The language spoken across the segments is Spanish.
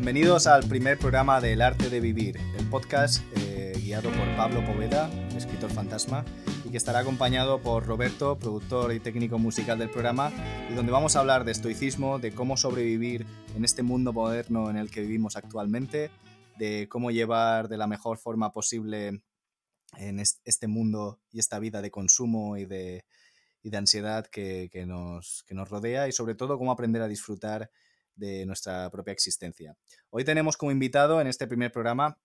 Bienvenidos al primer programa del Arte de Vivir, el podcast eh, guiado por Pablo Poveda, escritor fantasma, y que estará acompañado por Roberto, productor y técnico musical del programa, y donde vamos a hablar de estoicismo, de cómo sobrevivir en este mundo moderno en el que vivimos actualmente, de cómo llevar de la mejor forma posible en este mundo y esta vida de consumo y de, ansiedad que nos rodea y sobre todo cómo aprender a disfrutar de nuestra propia existencia. Hoy tenemos como invitado en este primer programa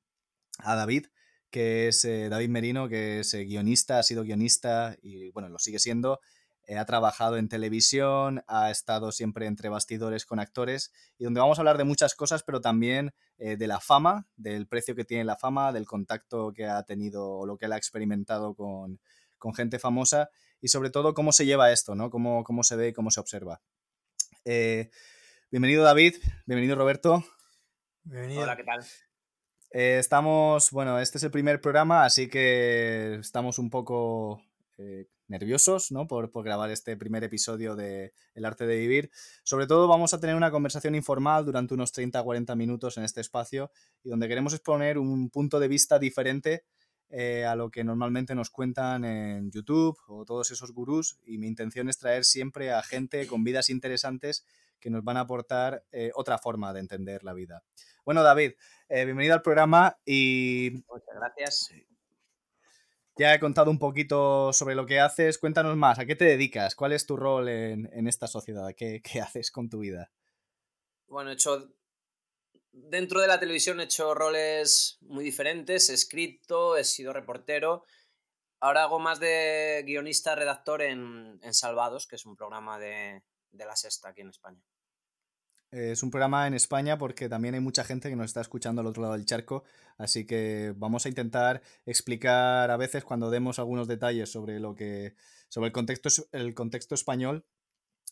a David, que es eh, David Merino, que es eh, guionista, ha sido guionista y bueno, lo sigue siendo. Eh, ha trabajado en televisión, ha estado siempre entre bastidores con actores y donde vamos a hablar de muchas cosas, pero también de la fama, del precio que tiene la fama, del contacto que ha tenido o lo que él ha experimentado con, con gente famosa y sobre todo cómo se lleva esto, ¿no? Cómo, cómo se ve y cómo se observa. Bienvenido David, bienvenido Roberto. Bienvenido. Hola, ¿qué tal? Eh, estamos, bueno, este es el primer programa, así que estamos un poco eh, nerviosos ¿no? por, por, grabar este primer episodio de El arte de vivir. Sobre todo vamos a tener una conversación informal durante unos 30-40 minutos en este espacio y donde queremos exponer un punto de vista diferente eh, a lo que normalmente nos cuentan en YouTube o todos esos gurús y mi intención es traer siempre a gente con vidas interesantes que nos van a aportar eh, otra forma de entender la vida. Bueno, David, eh, bienvenido al programa y... Muchas gracias. Ya he contado un poquito sobre lo que haces. Cuéntanos más, ¿a qué te dedicas? ¿Cuál es tu rol en, en esta sociedad? ¿Qué, ¿Qué, haces con tu vida? Bueno, he hecho. Dentro de la televisión he hecho roles muy diferentes. He escrito, he sido reportero. Ahora hago más de guionista, redactor en, en Salvados, que es un programa de, de la Sexta aquí en España. Es un programa en España porque también hay mucha gente que nos está escuchando al otro lado del charco, así que vamos a intentar explicar a veces cuando demos algunos detalles sobre lo que sobre el contexto el contexto español.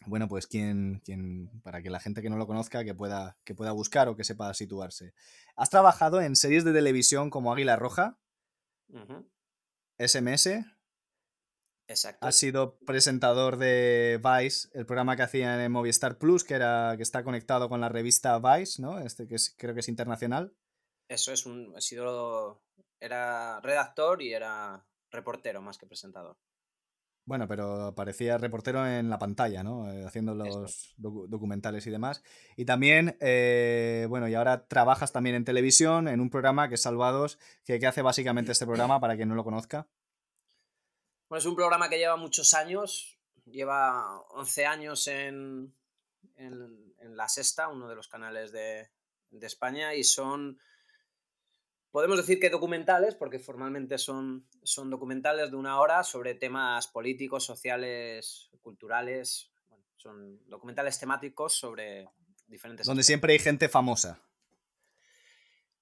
Bueno, pues quien, quien para que la gente que no lo conozca que pueda que pueda buscar o que sepa situarse. Has trabajado en series de televisión como Águila Roja, uh -huh. SMS, Exacto. Ha sido presentador de Vice, el programa que hacían en Movistar Plus, que, era, que está conectado con la revista Vice, ¿no? Este que es, creo que es internacional. Eso es un. Ha sido. Era redactor y era reportero más que presentador. Bueno, pero parecía reportero en la pantalla, ¿no? Eh, haciendo los docu documentales y demás. Y también, eh, bueno, y ahora trabajas también en televisión, en un programa que es Salvados, que, que hace básicamente este programa, para quien no lo conozca. Bueno, es un programa que lleva muchos años, lleva 11 años en, en, en La Sexta, uno de los canales de, de, España, y son, podemos decir que documentales, porque formalmente son, son documentales de una hora sobre temas políticos, sociales, culturales, bueno, son documentales temáticos sobre diferentes... Donde aspectos. siempre hay gente famosa.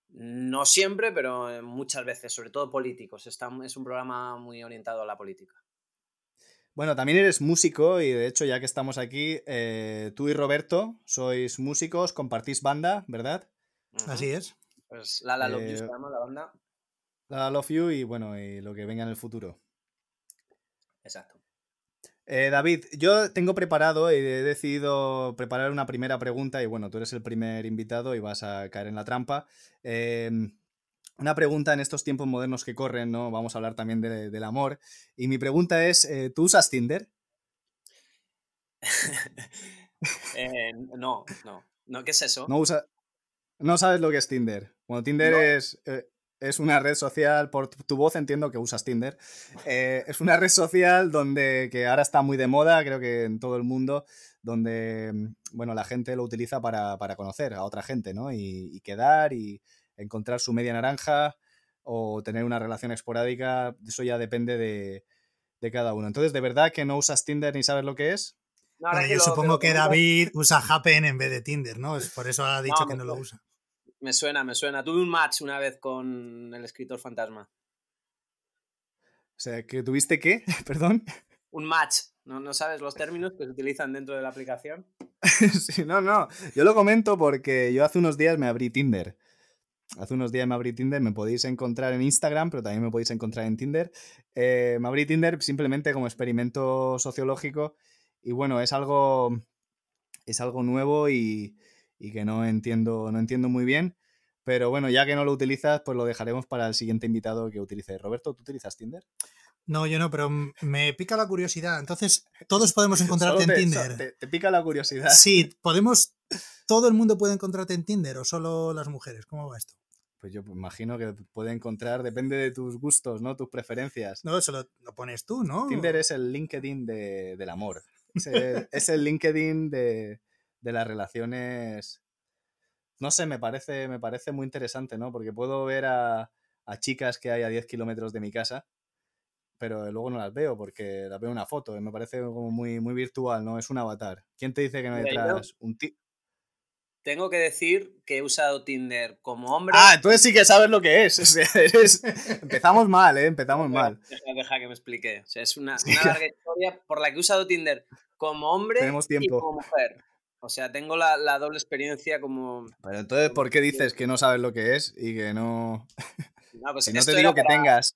No siempre, pero muchas veces, sobre todo políticos. Está, es un programa muy orientado a la política. Bueno, también eres músico y de hecho, ya que estamos aquí, eh, tú y Roberto sois músicos, compartís banda, ¿verdad? Así es. Pues Lala Love eh, You se llama la banda. Lala Love You y bueno, y lo que venga en el futuro. Exacto. Eh, David, yo tengo preparado y he decidido preparar una primera pregunta y bueno, tú eres el primer invitado y vas a caer en la trampa. Eh, una pregunta en estos tiempos modernos que corren, ¿no? Vamos a hablar también de, del amor. Y mi pregunta es, eh, ¿tú usas Tinder? Eh, no, no, no. ¿Qué es eso? No, usa... no sabes lo que es Tinder. Bueno, Tinder no. es eh, es una red social, por tu voz entiendo que usas Tinder, eh, es una red social donde, que ahora está muy de moda, creo que en todo el mundo, donde, bueno, la gente lo utiliza para, para conocer a otra gente, ¿no? Y, y, quedar y encontrar su media naranja o tener una relación esporádica, eso ya depende de, de cada uno. Entonces, ¿de verdad que no usas Tinder ni sabes lo que es? No, bueno, yo lo, supongo que, que David usa Happen en vez de Tinder, ¿no? Es por eso ha dicho no, que no lo usa. Me suena, me suena. Tuve un match una vez con el escritor fantasma. O sea, ¿que tuviste qué? Perdón. Un match. ¿No, ¿No sabes los términos que se utilizan dentro de la aplicación? sí, no, no. Yo lo comento porque yo hace unos días me abrí Tinder. Hace unos días me abrí Tinder, me podéis encontrar en Instagram, pero también me podéis encontrar en Tinder. Eh, me abrí Tinder simplemente como experimento sociológico y bueno, es algo, es algo nuevo y, y que no entiendo, no entiendo muy bien. Pero bueno, ya que no lo utilizas, pues lo dejaremos para el siguiente invitado que utilice. Roberto, ¿tú utilizas Tinder? No, yo no, pero me pica la curiosidad. Entonces, todos podemos encontrarte en Tinder. Te, pica la curiosidad. Sí, podemos. ¿Todo el mundo puede encontrarte en Tinder o solo las mujeres? ¿Cómo va esto? Pues yo imagino que puede encontrar, depende de tus gustos, ¿no? Tus preferencias. No, eso lo, pones tú, ¿no? Tinder es el LinkedIn del amor. Es el, LinkedIn de, de las relaciones no sé, me parece, me parece muy interesante, ¿no? Porque puedo ver a, chicas que hay a 10 kilómetros de mi casa, pero luego no las veo porque las veo en una foto. Y me parece como muy, muy virtual, ¿no? Es un avatar. ¿Quién te dice que no hay detrás un Tengo que decir que he usado Tinder como hombre. Ah, entonces sí que sabes lo que es. Empezamos mal, ¿eh? Empezamos mal. Deja, que me explique. O sea, es una, larga historia por la que he usado Tinder como hombre y como mujer. O sea, tengo la, doble experiencia como... Pero entonces, ¿por qué dices que no sabes lo que es y que no... No, pues no te digo que tengas...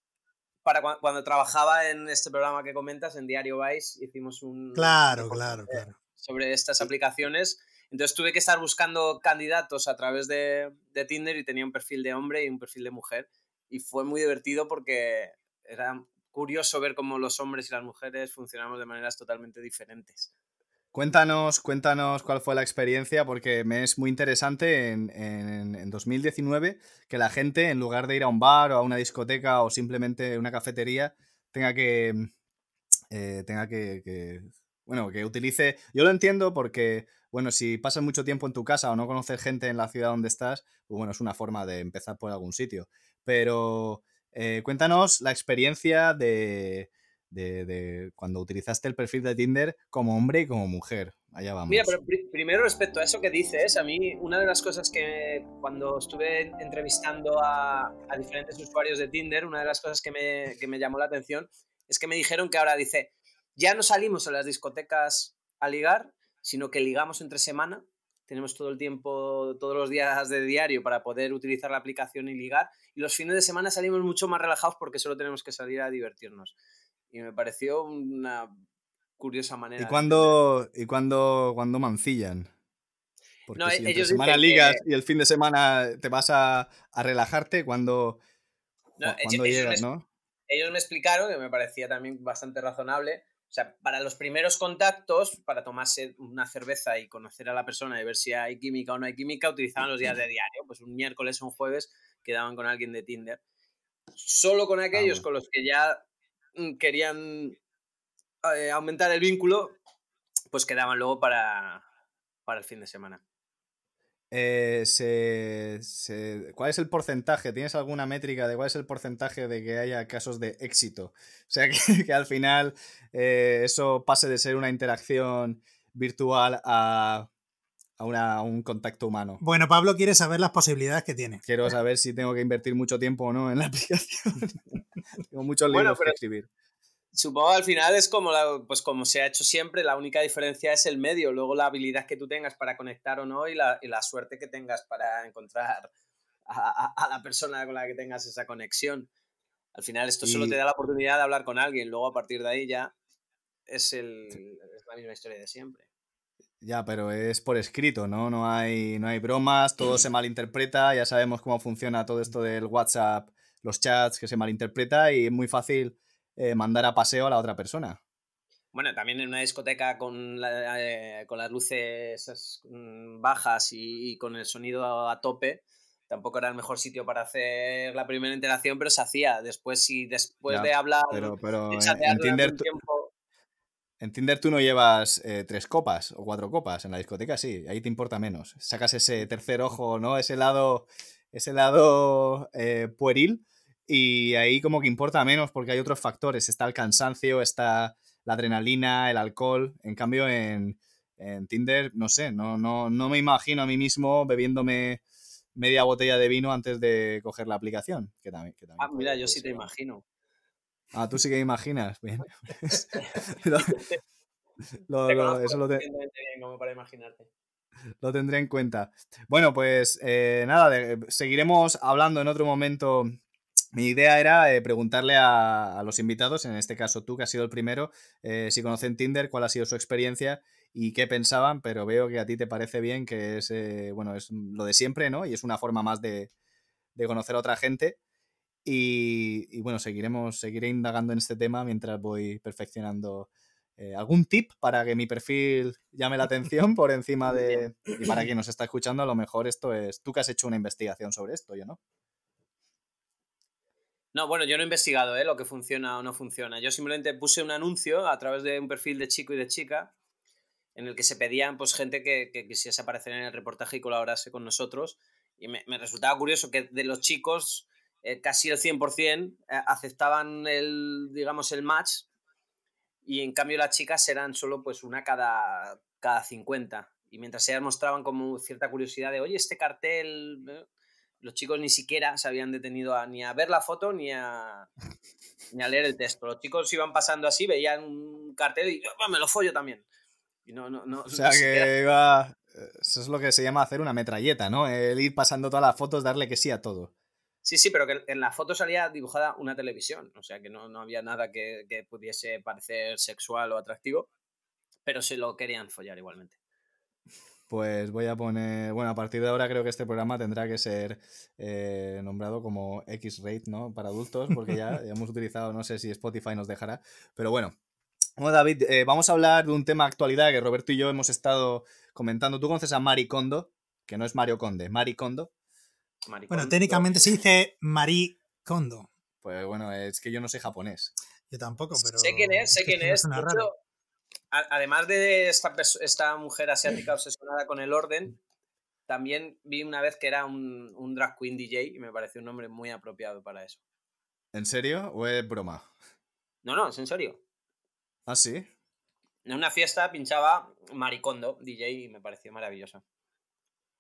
Para cuando, trabajaba en este programa que comentas, en Diario Vice, hicimos un... Claro, claro, claro. Sobre estas aplicaciones. Entonces tuve que estar buscando candidatos a través de, de Tinder y tenía un perfil de hombre y un perfil de mujer. Y fue muy divertido porque era curioso ver cómo los hombres y las mujeres funcionamos de maneras totalmente diferentes. Cuéntanos, cuéntanos cuál fue la experiencia, porque me es muy interesante en, 2019 que la gente, en lugar de ir a un bar o a una discoteca o simplemente una cafetería, tenga que. Eh, tenga que, Bueno, que utilice. Yo lo entiendo porque, bueno, si pasas mucho tiempo en tu casa o no conoces gente en la ciudad donde estás, pues bueno, es una forma de empezar por algún sitio. Pero eh, cuéntanos la experiencia de de, cuando utilizaste el perfil de Tinder como hombre y como mujer. Allá vamos. Mira, pero primero respecto a eso que dices, a mí una de las cosas que cuando estuve entrevistando a, diferentes usuarios de Tinder, una de las cosas que me, que me llamó la atención es que me dijeron que ahora dice, ya no salimos a las discotecas a ligar, sino que ligamos entre semana, tenemos todo el tiempo, todos los días de diario para poder utilizar la aplicación y ligar, y los fines de semana salimos mucho más relajados porque solo tenemos que salir a divertirnos y me pareció una curiosa manera. ¿Y cuándo, ¿y cuando, cuando mancillan? Porque no, si ellos semana ligas y el fin de semana te vas a, a relajarte, cuando, no, llegas, ¿no? Ellos me explicaron, que me parecía también bastante razonable, o sea, para los primeros contactos, para tomarse una cerveza y conocer a la persona y ver si hay química o no hay química, utilizaban los días de diario. Pues un miércoles o un jueves quedaban con alguien de Tinder. Solo con aquellos con los que ya querían eh, aumentar el vínculo, pues quedaban luego para, para el fin de semana. Eh, ¿Cuál es el porcentaje? ¿Tienes alguna métrica de cuál es el porcentaje de que haya casos de éxito? O sea, que, al final eh, eso pase de ser una interacción virtual a, a, un contacto humano. Bueno, Pablo quiere saber las posibilidades que tiene. Quiero saber si tengo que invertir mucho tiempo o no en la aplicación. tengo muchos libros que escribir. Supongo al final es como, pues como se ha hecho siempre, la única diferencia es el medio, luego la habilidad que tú tengas para conectar o no y la, suerte que tengas para encontrar a, la persona con la que tengas esa conexión. Al final esto solo te da la oportunidad de hablar con alguien, luego a partir de ahí ya es, el, es la misma historia de siempre. Ya, pero es por escrito, ¿no? No hay, no hay bromas, todo se malinterpreta, ya sabemos cómo funciona todo esto del WhatsApp, los chats que se malinterpreta y es muy fácil eh, mandar a paseo a la otra persona. Bueno, también en una discoteca con, eh, con las luces mm, bajas y, con el sonido a tope, tampoco era el mejor sitio para hacer la primera interacción, pero se hacía. Después, si después de hablar, pero, pero tiempo, en Tinder tú no llevas eh, tres copas o cuatro copas, en la discoteca sí, ahí te importa menos. Sacas ese tercer ojo, ¿no? Ese lado, ese lado eh, pueril y ahí como que importa menos porque hay otros factores. Está el cansancio, está la adrenalina, el alcohol. En cambio en, Tinder, no sé, no, no, no me imagino a mí mismo bebiéndome media botella de vino antes de coger la aplicación. Que también, ah, mira, yo sí te imagino. Ah, tú sí que imaginas. Bien. lo, eso lo, como para imaginarte. lo tendré en cuenta. Bueno, pues eh, nada, seguiremos hablando en otro momento. Mi idea era eh, preguntarle a, los invitados, en este caso tú, que has sido el primero, eh, si conocen Tinder, cuál ha sido su experiencia y qué pensaban, pero veo que a ti te parece bien que es, bueno, es lo de siempre, ¿no? Y es una forma más de, de conocer a otra gente. Y, y, bueno, seguiremos, seguiré indagando en este tema mientras voy perfeccionando eh, algún tip para que mi perfil llame la atención por encima de... Y para quien nos está escuchando, a lo mejor esto es... Tú que has hecho una investigación sobre esto, yo no. No, bueno, yo no he investigado ¿eh? lo que funciona o no funciona. Yo simplemente puse un anuncio a través de un perfil de chico y de chica en el que se pedían pues gente que, que quisiese aparecer en el reportaje y colaborase con nosotros. Y me, me resultaba curioso que de los chicos eh, casi el 100% eh, aceptaban el, digamos, el match y en cambio las chicas eran solo pues una cada, cada 50. Y mientras ellas mostraban como cierta curiosidad de, oye, este cartel, los chicos ni siquiera se habían detenido a, ni a ver la foto ni a, ni a leer el texto. Los chicos iban pasando así, veían un cartel y oh, me lo follo también. Y no, no, no, o sea que iba... Eso es lo que se llama hacer una metralleta, ¿no? El ir pasando todas las fotos, darle que sí a todo. Sí, sí, pero que en la foto salía dibujada una televisión, o sea que no, no había nada que, que, pudiese parecer sexual o atractivo, pero se lo querían follar igualmente. Pues voy a poner, bueno, a partir de ahora creo que este programa tendrá que ser eh, nombrado como X-Rate, ¿no? Para adultos, porque ya, ya, hemos utilizado, no sé si Spotify nos dejará, pero bueno. Bueno, David, eh, vamos a hablar de un tema de actualidad que Roberto y yo hemos estado comentando. Tú conoces a Mari Kondo, que no es Mario Conde, Mari Kondo. Maricondo. Bueno, técnicamente se dice Marie Kondo. Pues bueno, es que yo no sé japonés. Yo tampoco, pero. Sé quién es, sé quién es. De hecho, además de esta, esta, mujer asiática obsesionada con el orden, también vi una vez que era un, un, drag queen DJ y me pareció un nombre muy apropiado para eso. ¿En serio o es broma? No, no, es en serio. ¿Ah, sí? En una fiesta pinchaba Maricondo DJ y me pareció maravilloso.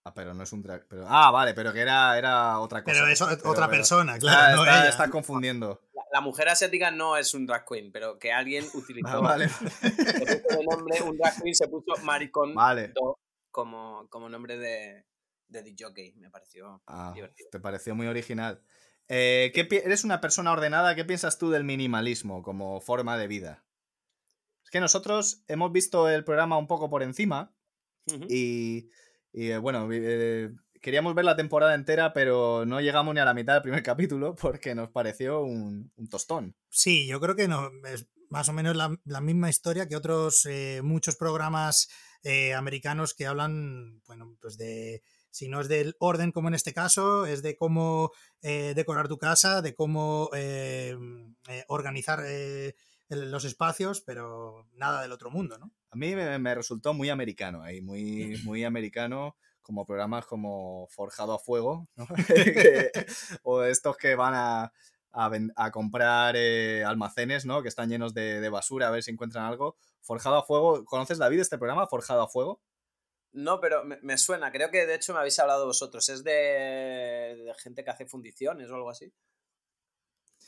Ah, pero no es un drag. Pero... Ah, vale, pero que era, era otra cosa. Pero es pero, otra pero... persona, claro. Ah, no está, ella. está, confundiendo. La, la, mujer asiática no es un drag queen, pero que alguien utilizó ah, vale. el nombre, un drag queen se puso Maricón vale. como, como nombre de, de DJ. Me pareció ah, divertido. Te pareció muy original. Eh, ¿qué, ¿Eres una persona ordenada? ¿Qué piensas tú del minimalismo como forma de vida? Es que nosotros hemos visto el programa un poco por encima uh -huh. y, y eh, bueno, eh, queríamos ver la temporada entera, pero no llegamos ni a la mitad del primer capítulo porque nos pareció un, un tostón. Sí, yo creo que no, es más o menos la, la misma historia que otros eh, muchos programas eh, americanos que hablan, bueno, pues de si no es del orden como en este caso, es de cómo eh, decorar tu casa, de cómo eh, eh, organizar los espacios, pero nada del otro mundo, ¿no? A mí me, me resultó muy americano ahí, muy, muy americano, como programas como Forjado a Fuego, ¿no? o estos que van a, a, a comprar almacenes, ¿no? Que están llenos de, de basura, a ver si encuentran algo. Forjado a Fuego, ¿conoces David este programa, Forjado a Fuego? No, pero me, me, suena. Creo que de hecho me habéis hablado vosotros. Es de, de gente que hace fundiciones o algo así.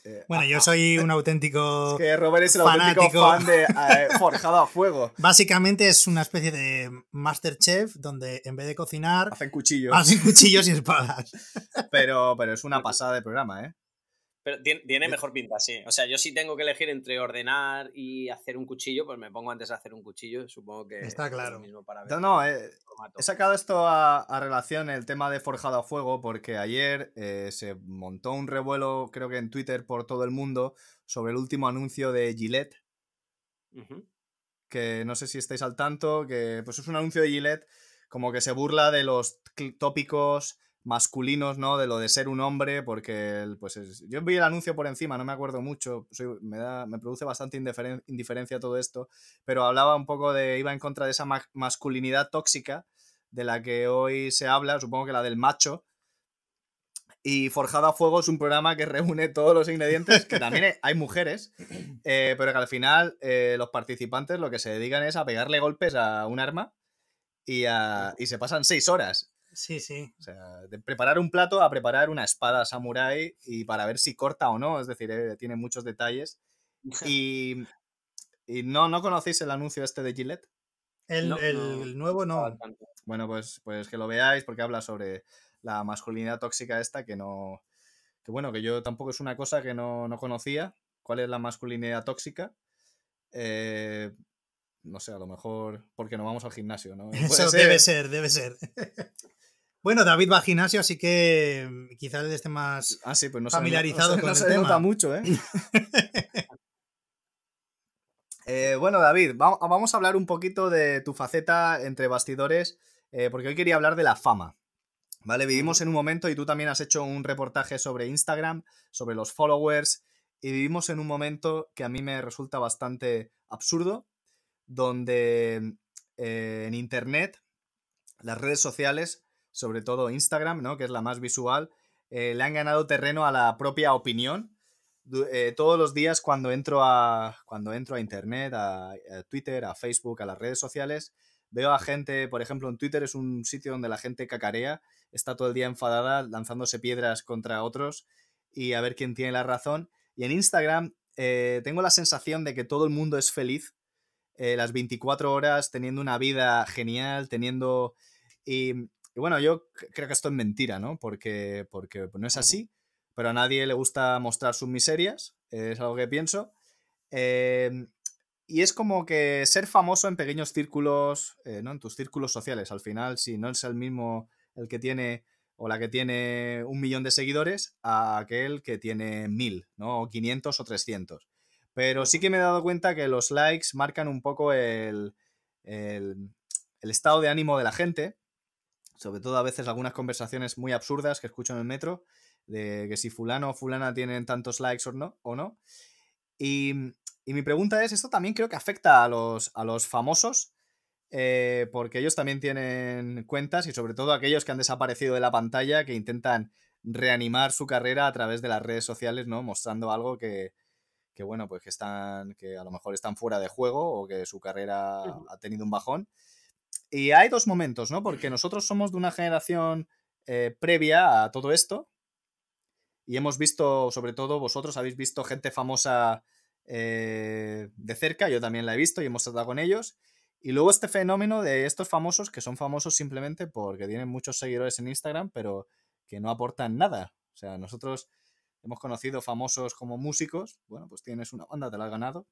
Eh, bueno, yo soy un auténtico. Es que Robert es el fanático. auténtico fan de eh, Forjado a Fuego. Básicamente es una especie de Masterchef donde en vez de cocinar. Hacen cuchillos. Hacen cuchillos y espadas. pero, pero es una pasada de programa, ¿eh? Pero tiene, tiene, mejor pinta, sí. O sea, yo sí tengo que elegir entre ordenar y hacer un cuchillo, pues me pongo antes a hacer un cuchillo. Supongo que está claro. Es lo mismo para ver no, no, eh, he sacado esto a, a, relación el tema de forjado a fuego porque ayer eh, se montó un revuelo, creo que en Twitter por todo el mundo, sobre el último anuncio de Gillette. Uh -huh. Que no sé si estáis al tanto, que pues es un anuncio de Gillette como que se burla de los tópicos masculinos, ¿no? De lo de ser un hombre, porque pues es... yo vi el anuncio por encima, no me acuerdo mucho, soy, me, da, me produce bastante indiferen indiferencia todo esto, pero hablaba un poco de, iba en contra de esa ma masculinidad tóxica de la que hoy se habla, supongo que la del macho, y Forjado a Fuego es un programa que reúne todos los ingredientes, que también hay mujeres, eh, pero que al final eh, los participantes lo que se dedican es a pegarle golpes a un arma y, a, y se pasan seis horas. Sí, sí. O sea, de preparar un plato a preparar una espada samurai y para ver si corta o no. Es decir, eh, tiene muchos detalles. Y, y, no, ¿no conocéis el anuncio este de Gillette? El, no, el, no. nuevo no. Bueno, pues, pues que lo veáis porque habla sobre la masculinidad tóxica esta que no... Que bueno, que yo tampoco es una cosa que no, no conocía. ¿Cuál es la masculinidad tóxica? Eh, no sé, a lo mejor porque no vamos al gimnasio, ¿no? Eso debe ser, debe ser. Bueno, David va al gimnasio, así que mm, quizás él esté más ah, sí, pues no familiarizado se, con no el se tema. nota mucho, ¿eh? Eh, bueno, David, vamos a hablar un poquito de tu faceta entre bastidores, eh, porque hoy quería hablar de la fama. ¿Vale? Vivimos en un momento, y tú también has hecho un reportaje sobre Instagram, sobre los followers, y vivimos en un momento que a mí me resulta bastante absurdo, donde eh, en Internet, las redes sociales, sobre todo Instagram, ¿no? que es la más visual, le han ganado terreno a la propia opinión eh, todos los días cuando entro a, cuando entro a Internet, a, Twitter, a Facebook, a las redes sociales, veo a gente, por ejemplo, en Twitter es un sitio donde la gente cacarea, está todo el día enfadada, lanzándose piedras contra otros y a ver quién tiene la razón. Y en Instagram eh, tengo la sensación de que todo el mundo es feliz eh, las 24 horas, teniendo una vida genial, teniendo... Y, y, bueno, yo creo que esto es mentira, ¿no? Porque, porque no es así pero a nadie le gusta mostrar sus miserias, es algo que pienso. Em, y es como que ser famoso en pequeños círculos, eh, ¿no? En tus círculos sociales. Al final, si no es el mismo el que tiene o la que tiene un millón de seguidores a aquel que tiene mil, ¿no? O 500 o 300. Pero sí que me he dado cuenta que los likes marcan un poco el, el, el estado de ánimo de la gente. Sobre todo a veces algunas conversaciones muy absurdas que escucho en el metro de que si fulano o fulana tienen tantos likes o no. O no. Y, mi pregunta es, esto también creo que afecta a los, a los famosos, eh, porque ellos también tienen cuentas y sobre todo aquellos que han desaparecido de la pantalla, que intentan reanimar su carrera a través de las redes sociales, ¿no? Mostrando algo que, que bueno, pues que están, que a lo mejor están fuera de juego o que su carrera ha tenido un bajón. Y hay dos momentos, ¿no? Porque nosotros somos de una generación eh, previa a todo esto, y hemos visto, sobre todo vosotros habéis visto gente famosa eh, de cerca, yo también la he visto y hemos tratado con ellos. Y luego este fenómeno de estos famosos que son famosos simplemente porque tienen muchos seguidores en Instagram, pero que no aportan nada. O sea, nosotros hemos conocido famosos como músicos, bueno, pues tienes una banda, te la has ganado,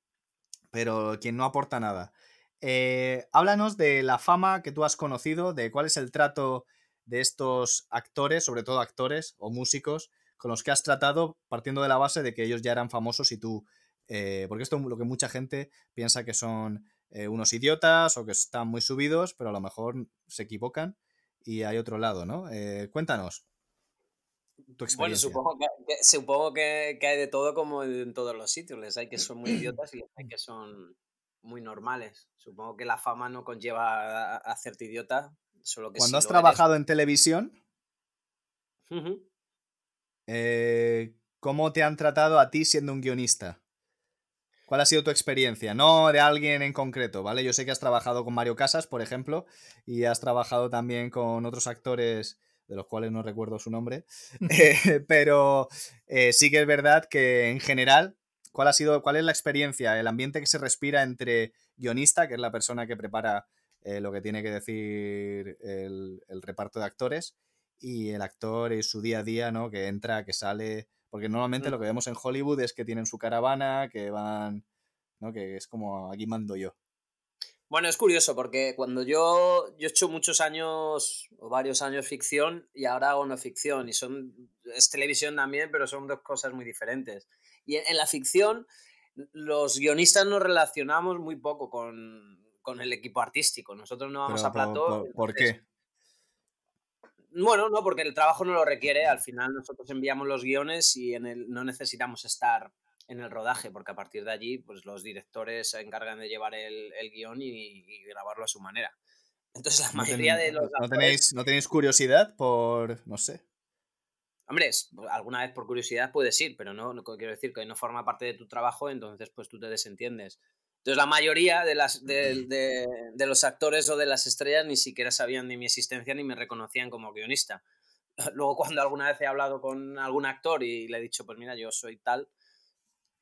pero quien no aporta nada. Eh, háblanos de la fama que tú has conocido, de cuál es el trato de estos actores, sobre todo actores o músicos, con los que has tratado partiendo de la base de que ellos ya eran famosos y tú... Eh, porque esto es lo que mucha gente piensa que son eh, unos idiotas o que están muy subidos, pero a lo mejor se equivocan y hay otro lado, ¿no? Eh, cuéntanos. Tu experiencia. Bueno, supongo, que, supongo que, hay de todo como en todos los sitios. Les hay que son muy idiotas y hay que son muy normales. Supongo que la fama no conlleva a, hacerte idiota. Solo que Cuando has trabajado en televisión, eh, ¿cómo te han tratado a ti siendo un guionista? ¿Cuál ha sido tu experiencia? No de alguien en concreto, ¿vale? Yo sé que has trabajado con Mario Casas, por ejemplo, y has trabajado también con otros actores de los cuales no recuerdo su nombre, eh, pero eh, sí que es verdad que en general, ¿cuál ha sido, cuál es la experiencia, el ambiente que se respira entre guionista, que es la persona que prepara lo que tiene que decir el, el reparto de actores, y el actor y su día a día, ¿no? Que entra, que sale. Porque normalmente lo que vemos en Hollywood es que tienen su caravana, que van. ¿no? Que es como aquí mando yo. Bueno, es curioso porque cuando yo, yo he hecho muchos años o varios años ficción y ahora hago no ficción y son, es televisión también, pero son dos cosas muy diferentes. Y en, la ficción los guionistas nos relacionamos muy poco con, con el equipo artístico. Nosotros no vamos a plató. ¿Por, qué? Bueno, no, porque el trabajo no lo requiere. Al final nosotros enviamos los guiones y en el, no necesitamos estar en el rodaje, porque a partir de allí, pues los directores se encargan de llevar el, guion y, grabarlo a su manera. Entonces la mayoría de los... ¿no tenéis, ¿No tenéis curiosidad por, no sé? Hombre, alguna vez por curiosidad puedes ir, pero no, no quiero decir que no forma parte de tu trabajo, entonces pues tú te desentiendes. Entonces la mayoría de, las, de, los actores o de las estrellas ni siquiera sabían de mi existencia ni me reconocían como guionista. Luego cuando alguna vez he hablado con algún actor y le he dicho, pues mira, yo soy tal,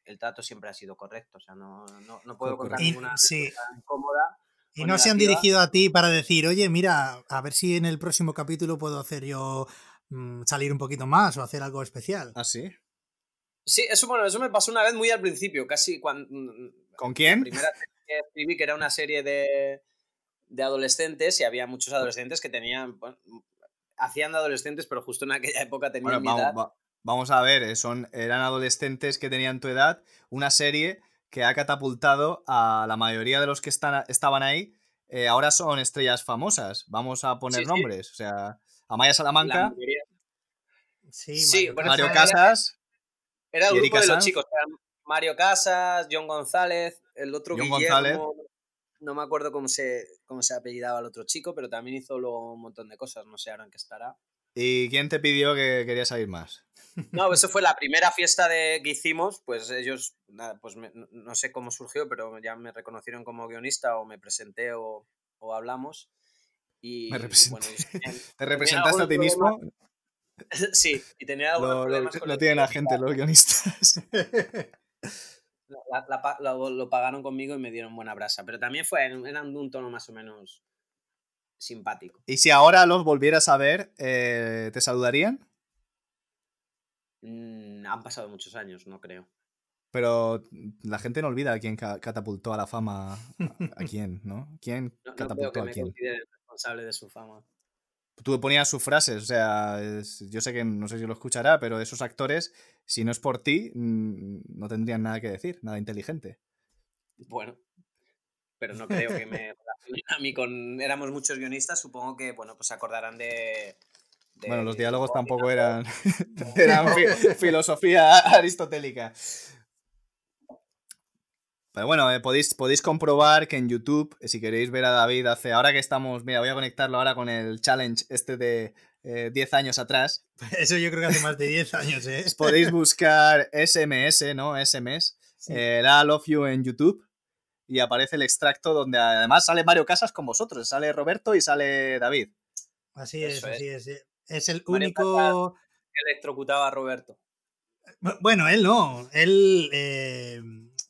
el trato siempre ha sido correcto. O sea, no, no, puedo contar ninguna sí. incómoda. Y no se han dirigido a ti para decir, oye, mira, a ver si en el próximo capítulo puedo hacer yo salir un poquito más o hacer algo especial. ¿Ah, sí? Sí, eso, bueno, eso me pasó una vez muy al principio, casi cuando... ¿Con quién? que escribí, que era una serie de, de adolescentes y había muchos adolescentes que tenían, bueno, hacían de adolescentes, pero justo en aquella época tenían mi vamos, edad. va- vamos a ver, eh, son, eran adolescentes que tenían tu edad, una serie que ha catapultado a la mayoría de los que están, estaban ahí, eh, ahora son estrellas famosas. Vamos a poner Sí, sí. nombres, o sea, Amaya La Salamanca. Sí, Sí, Mario bueno, Mario Casas. Casas, Era el ¿Y grupo de los chicos. eran Mario Casas, John González, el otro John Guillermo. González. No me acuerdo cómo se, cómo se apellidaba el otro chico, pero también hizo luego un montón de cosas. No sé ahora en qué estará. ¿Y quién te pidió que querías salir más? No, eso fue la primera fiesta de, que hicimos. Pues ellos, nada, pues me- no- no sé cómo surgió, pero ya me reconocieron como guionista o me presenté o, o hablamos. Y, Me bueno, ¿Te representaste a ti mismo? sí, y tenía algunos Lo, lo- problemas con lo tienen la gente, los guionistas. La- la pa- lo, lo pagaron conmigo y me dieron buena brasa. Pero también fue, eran un tono más o menos simpático. y si ahora los volvieras a ver, eh, ¿te saludarían? Mm, han pasado muchos años, no creo. Pero la gente no olvida a quién ca- catapultó a la fama. ¿A, a quién, no? ¿Quién No, no creo catapultó que a quién? Responsable de su fama. Tú ponías sus frases, o sea, es- yo sé que no sé si lo escuchará, pero esos actores, si no es por ti, mm, no tendrían nada que decir, nada inteligente. Bueno, pero no creo que me relacionen a mí con... Éramos muchos guionistas, supongo que, bueno, pues se acordarán de... de- Bueno, los diálogos tampoco eran, eran fi- filosofía aristotélica. Pero bueno, eh, podéis, podéis comprobar que en YouTube, eh, si queréis ver a David hace, ahora que estamos, mira, voy a conectarlo ahora con el challenge este de eh, 10 años atrás, Eso yo creo que hace más de 10 años, ¿eh? podéis buscar SMS, ¿no? SMS, Sí. eh, la Love You en YouTube y aparece el extracto donde además sale Mario Casas con vosotros, sale Roberto y sale David. Así es, Eso así es. eh. Es el Mario único. Electrocutaba a Roberto. Bu- Bueno, él no. Él, eh,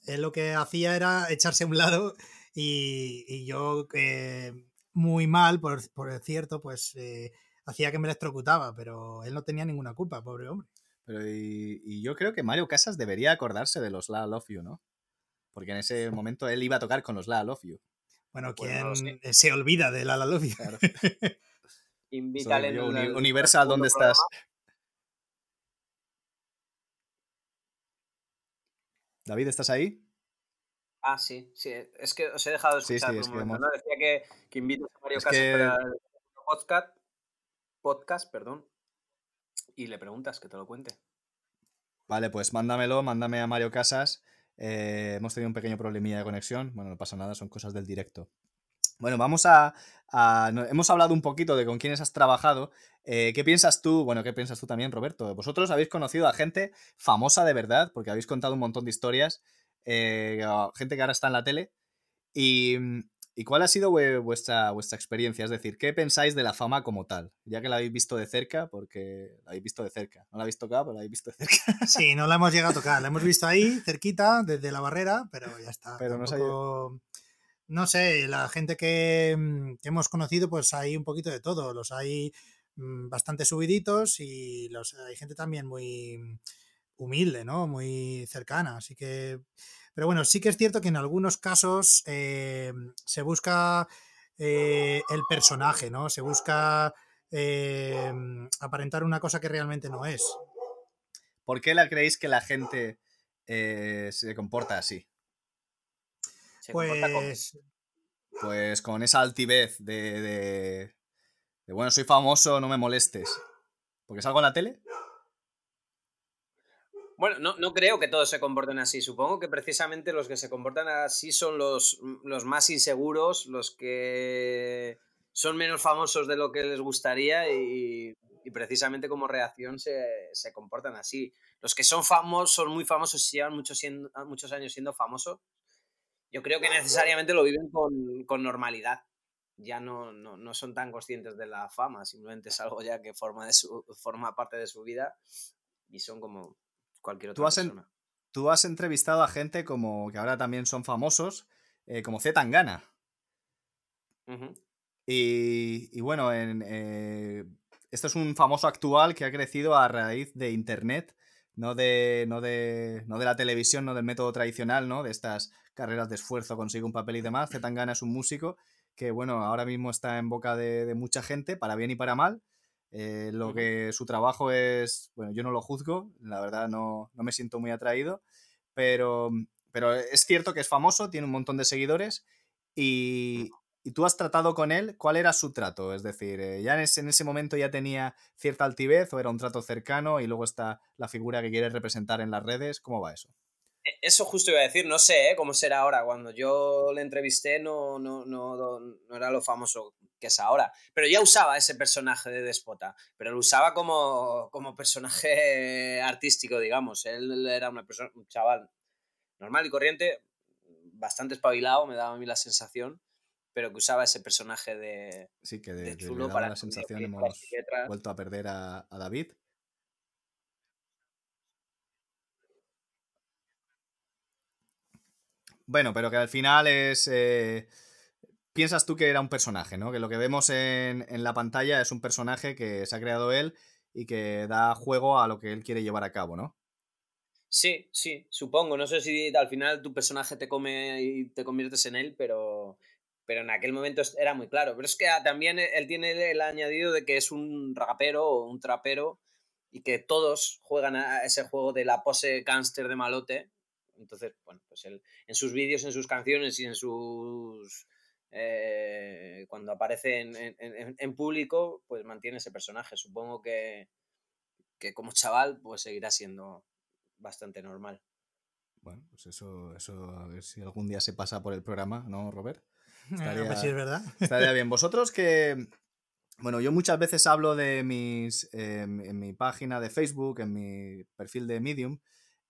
él lo que hacía era echarse a un lado y, y yo, eh, muy mal, por, por cierto, pues eh, hacía que me electrocutaba, pero él no tenía ninguna culpa, pobre hombre. Pero y, y yo creo que Mario Casas debería acordarse de los La Love You, ¿no? Porque en ese momento él iba a tocar con los La Love You. Bueno, Pues ¿quién no se olvida de la Love You? Claro. Invítale Universal, ¿dónde estás? David, ¿estás ahí? Ah, sí, sí. Es que os he dejado de Sí, escuchar sí, por es un momento, ¿no? Decía que, que invites a Mario Es Casas que- para el podcast, podcast, perdón, y le preguntas que te lo cuente. Vale, pues mándamelo, mándame a Mario Casas. Eh, hemos tenido un pequeño problemilla de conexión. Bueno, no pasa nada, son cosas del directo. Bueno, vamos a, hemos hablado un poquito de con quiénes has trabajado. Eh, ¿Qué piensas tú? Bueno, ¿qué piensas tú también, Roberto? Vosotros habéis conocido a gente famosa de verdad, porque habéis contado un montón de historias, eh, gente que ahora está en la tele. Y, ¿y cuál ha sido vue- vuestra, vuestra experiencia? Es decir, ¿qué pensáis de la fama como tal? Ya que la habéis visto de cerca, porque la habéis visto de cerca. No la habéis tocado, pero la habéis visto de cerca. Sí, no la hemos llegado a tocar. La hemos visto ahí, cerquita, desde la barrera, pero ya está. Pero Tampoco- No sé, la gente que, mm, que hemos conocido, pues hay un poquito de todo. Los hay mm, bastante subiditos y los hay gente también muy humilde, ¿no? Muy cercana. Así que. Pero bueno, sí que es cierto que en algunos casos eh, se busca eh, el personaje, ¿no? Se busca eh, aparentar una cosa que realmente no es. ¿Por qué la creéis que la gente se comporta así? Se comporta como- Pues Pues con esa altivez de, de, de, bueno, soy famoso, no me molestes. ¿Porque salgo en la tele? Bueno, no, no creo que todos se comporten así. Supongo que precisamente los que se comportan así son los, los más inseguros, los que son menos famosos de lo que les gustaría y, y precisamente como reacción se, se comportan así. Los que son famosos, son muy famosos y llevan muchos, muchos años siendo famosos, yo creo que necesariamente lo viven con, con normalidad. Ya no, no, no son tan conscientes de la fama, simplemente es algo ya que forma, de su, forma parte de su vida y son como cualquier otra Tú has en- persona. Tú has entrevistado a gente como que ahora también son famosos, eh, como Z Tangana. Y, y bueno, en, eh, esto es un famoso actual que ha crecido a raíz de Internet no de, no de, no de la televisión, no del método tradicional, ¿no? De estas carreras de esfuerzo, consigue un papel y demás. Zetangana es un músico que, bueno, ahora mismo está en boca de, mucha gente, para bien y para mal. Eh, lo que su trabajo es, bueno, yo no lo juzgo, la verdad no, no me siento muy atraído, pero, pero es cierto que es famoso, tiene un montón de seguidores y, y tú has tratado con él, ¿cuál era su trato? Es decir, eh, ¿ya en ese, en ese, momento ya tenía cierta altivez o era un trato cercano y luego está la figura que quieres representar en las redes? ¿Cómo va eso? Eso justo iba a decir, no sé ¿eh? cómo será ahora. Cuando yo le entrevisté no, no, no, no, era lo famoso que es ahora. Pero ya usaba ese personaje de despota, pero lo usaba como, como personaje artístico, digamos. Él era una persona, un chaval normal y corriente, bastante espabilado, me daba a mí la sensación pero que usaba ese personaje de. Sí, que de, chulo para la sensación hemos vuelto a perder a, David. Bueno, pero que al final es. Eh, piensas tú que era un personaje, ¿no? Que lo que vemos en, en, la pantalla es un personaje que se ha creado él y que da juego a lo que él quiere llevar a cabo, ¿no? Sí, sí, supongo. No sé si al final tu personaje te come y te conviertes en él, pero pero en aquel momento era muy claro. Pero es que ah, también él tiene el añadido de que es un rapero o un trapero y que todos juegan a ese juego de la pose gangster de malote. Entonces, bueno, pues él en sus vídeos, en sus canciones y en sus... Eh, cuando aparece en, público, pues mantiene ese personaje. Supongo que, que como chaval, pues seguirá siendo bastante normal. Bueno, pues eso, eso a ver si algún día se pasa por el programa, ¿no, Robert? Estaría, pues es verdad. Estaría bien. Vosotros que. Bueno, yo muchas veces hablo de mis. en mi página de Facebook, en mi perfil de Medium,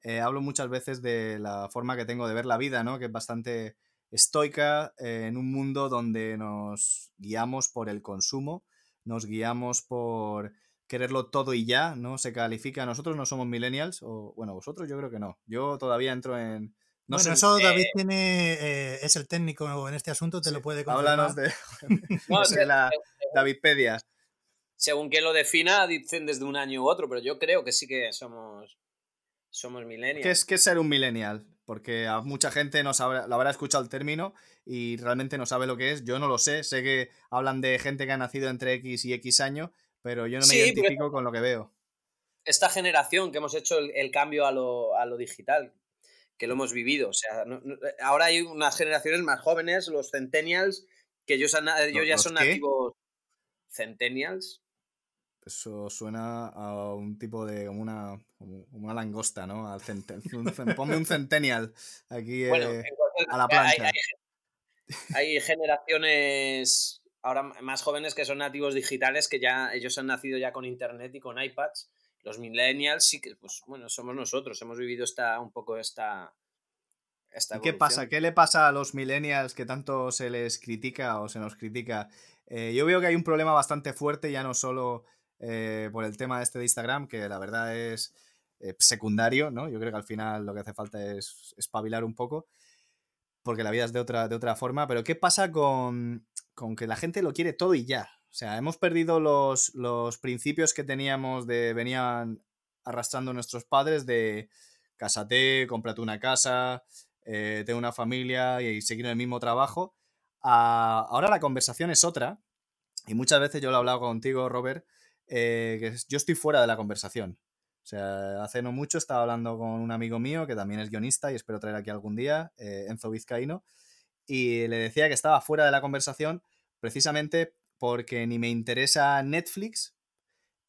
eh, hablo muchas veces de la forma que tengo de ver la vida, ¿no? Que es bastante estoica eh, en un mundo donde nos guiamos por el consumo, nos guiamos por quererlo todo y ya, ¿no? Se califica. Nosotros no somos millennials, o bueno, vosotros yo creo que no. Yo todavía entro en, no bueno, eso David tiene, eh, es el técnico en este asunto, te lo puede confirmar. Háblanos de, no, la Davidpedias. Según quien lo defina, dicen desde un año u otro, pero yo creo que sí que somos, somos millennials. ¿Qué es, qué ser un millennial? Porque a mucha gente no sabe, lo habrá escuchado el término y realmente no sabe lo que es. Yo no lo sé. Sé que hablan de gente que ha nacido entre X y X años, pero yo no me identifico con lo que veo. Esta generación que hemos hecho el, cambio a lo, a lo digital, que lo hemos vivido. O sea, eh, ahora hay unas generaciones más jóvenes, los centennials, que ellos, ya son nativos centennials. Eso suena a un tipo de. como una, una langosta, ¿no? Al ponme un centennial aquí eh, a la plancha. Hay, hay, generaciones ahora más jóvenes que son nativos digitales que ya ellos han nacido ya con internet y con iPads los millennials sí que, pues bueno, somos nosotros, hemos vivido esta, un poco esta... esta ¿Qué pasa? ¿Qué le pasa a los millennials que tanto se les critica o se nos critica? Eh, yo veo que hay un problema bastante fuerte, ya no solo eh, por el tema este de Instagram, que la verdad es eh, secundario, ¿no? Yo creo que al final lo que hace falta es espabilar un poco, porque la vida es de otra, de otra forma, pero ¿qué pasa con, con que la gente lo quiere todo y ya? O sea, hemos perdido los, principios que teníamos de venían arrastrando nuestros padres de cásate, cómprate una casa, eh, una familia y, seguir el mismo trabajo. ahora la conversación es otra y muchas veces yo lo he hablado contigo, Robert, eh, que yo estoy fuera de la conversación. O sea, hace no mucho estaba hablando con un amigo mío que también es guionista y espero traer aquí algún día, eh, Enzo Vizcaíno, y le decía que estaba fuera de la conversación precisamente porque ni me interesa Netflix,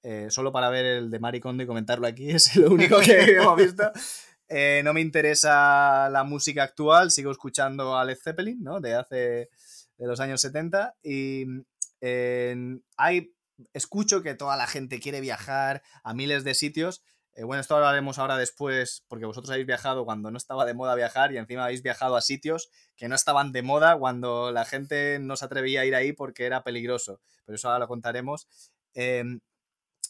eh, solo para ver el de Maricondo y comentarlo aquí, es lo único que hemos visto. Eh, no me interesa la música actual, sigo escuchando a Led Zeppelin, ¿no? De hace, de los años 70, y hay, escucho que toda la gente quiere viajar a miles de sitios, eh, bueno, esto hablaremos ahora después, porque vosotros habéis viajado cuando no estaba de moda viajar y encima habéis viajado a sitios que no estaban de moda cuando la gente no se atrevía a ir ahí porque era peligroso. Pero eso ahora lo contaremos. Em,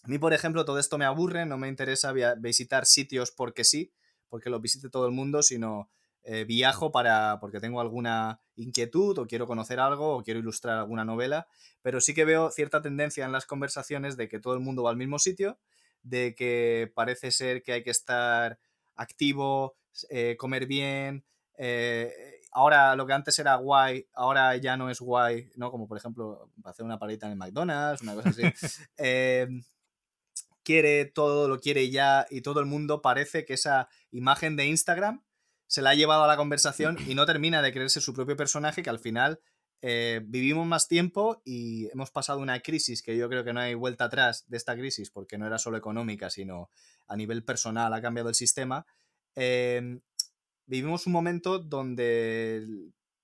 a mí, por ejemplo, todo esto me aburre, no me interesa visitar sitios porque sí, porque lo visite todo el mundo, sino eh, viajo para porque tengo alguna inquietud o quiero conocer algo o quiero ilustrar alguna novela, pero sí que veo cierta tendencia en las conversaciones de que todo el mundo va al mismo sitio de que parece ser que hay que estar activo, eh, comer bien. Eh, ahora lo que antes era guay, ahora ya no es guay, ¿no? Como por ejemplo hacer una paleta en el McDonald's, una cosa así. Quiere todo, lo quiere ya y todo el mundo parece que esa imagen de Instagram se la ha llevado a la conversación y no termina de creerse su propio personaje que al final eh, vivimos más tiempo y hemos pasado una crisis que yo creo que no hay vuelta atrás de esta crisis porque no era solo económica, sino a nivel personal ha cambiado el sistema. Em, vivimos un momento donde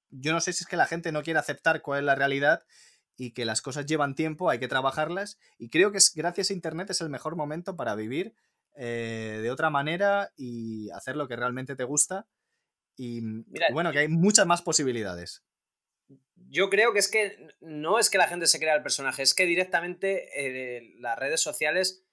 yo no sé si es que la gente no quiere aceptar cuál es la realidad y que las cosas llevan tiempo, hay que trabajarlas y creo que gracias a Internet es el mejor momento para vivir eh, de otra manera y hacer lo que realmente te gusta y, bueno, que hay muchas más posibilidades. Yo creo que es que no es que la gente se crea el personaje, es que directamente eh, las redes sociales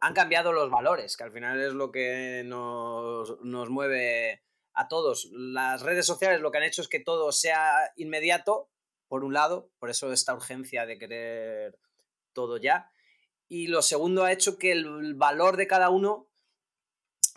han cambiado los valores, que al final es lo que nos, nos mueve a todos. Las redes sociales lo que han hecho es que todo sea inmediato, por un lado, por eso esta urgencia de querer todo ya. Y lo segundo ha hecho que el valor de cada uno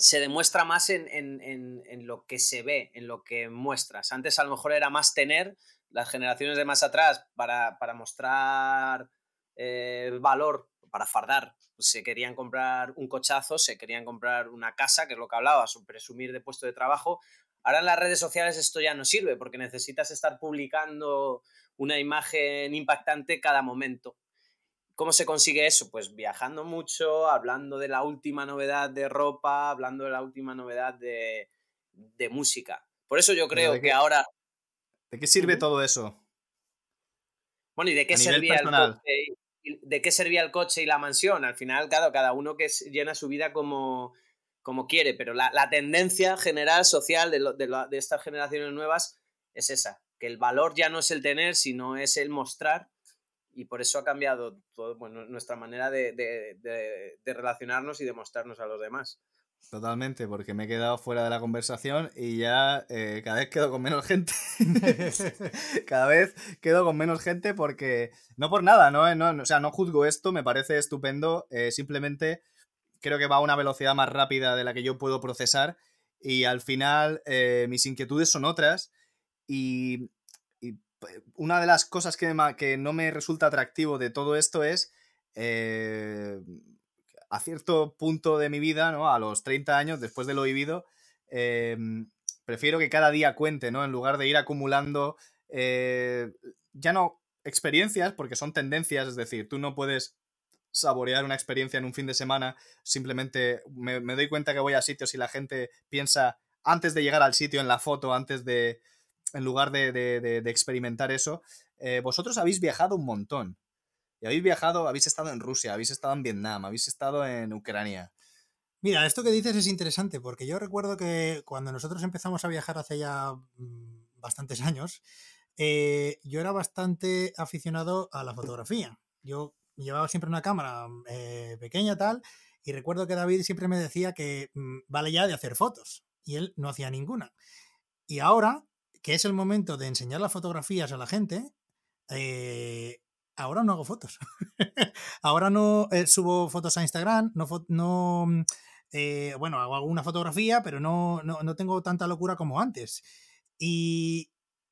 se demuestra más en, en, lo que se ve, en lo que muestras. Antes a lo mejor era más tener, las generaciones de más atrás, para, para mostrar eh, valor, para fardar, se querían comprar un cochazo, se querían comprar una casa, que es lo que hablaba, presumir de puesto de trabajo. Ahora en las redes sociales esto ya no sirve porque necesitas estar publicando una imagen impactante cada momento. ¿Cómo se consigue eso? Pues viajando mucho, hablando de la última novedad de ropa, hablando de la última novedad de, música. Por eso yo creo que ahora... ¿De qué sirve todo eso? Bueno, ¿y de qué servía el coche? ¿De qué servía el coche y la mansión? Al final, claro, cada uno que llena su vida como, como quiere, pero la, tendencia general social de, de estas generaciones nuevas es esa, que el valor ya no es el tener, sino es el mostrar y por eso ha cambiado todo, bueno, nuestra manera de, de, de, relacionarnos y de mostrarnos a los demás. Totalmente, porque me he quedado fuera de la conversación y ya eh, cada vez quedo con menos gente. cada vez quedo con menos gente porque, no por nada, ¿no? no o sea, no juzgo esto, me parece estupendo, eh, simplemente creo que va a una velocidad más rápida de la que yo puedo procesar y al final eh, mis inquietudes son otras y, una de las cosas que, no me resulta atractivo de todo esto es eh, a cierto punto de mi vida, ¿no? A los 30 años, después de lo vivido, eh, prefiero que cada día cuente, ¿no? En lugar de ir acumulando ya no experiencias, porque son tendencias, es decir, tú no puedes saborear una experiencia en un fin de semana, simplemente me, doy cuenta que voy a sitios y la gente piensa antes de llegar al sitio en la foto, antes de, en lugar de, experimentar eso, eh, vosotros habéis viajado un montón. Y habéis viajado, habéis estado en Rusia, habéis estado en Vietnam, habéis estado en Ucrania. Mira, esto que dices es interesante porque yo recuerdo que cuando nosotros empezamos a viajar hace ya mm, bastantes años, eh, yo era bastante aficionado a la fotografía. Yo llevaba siempre una cámara eh, pequeña tal, y recuerdo que David siempre me decía que mm, vale ya de hacer fotos, y él no hacía ninguna. Y ahora, que es el momento de enseñar las fotografías a la gente, eh, ahora no hago fotos. ahora no eh, subo fotos a Instagram, no, no mm, bueno, hago alguna fotografía, pero no, no, no tengo tanta locura como antes. Y,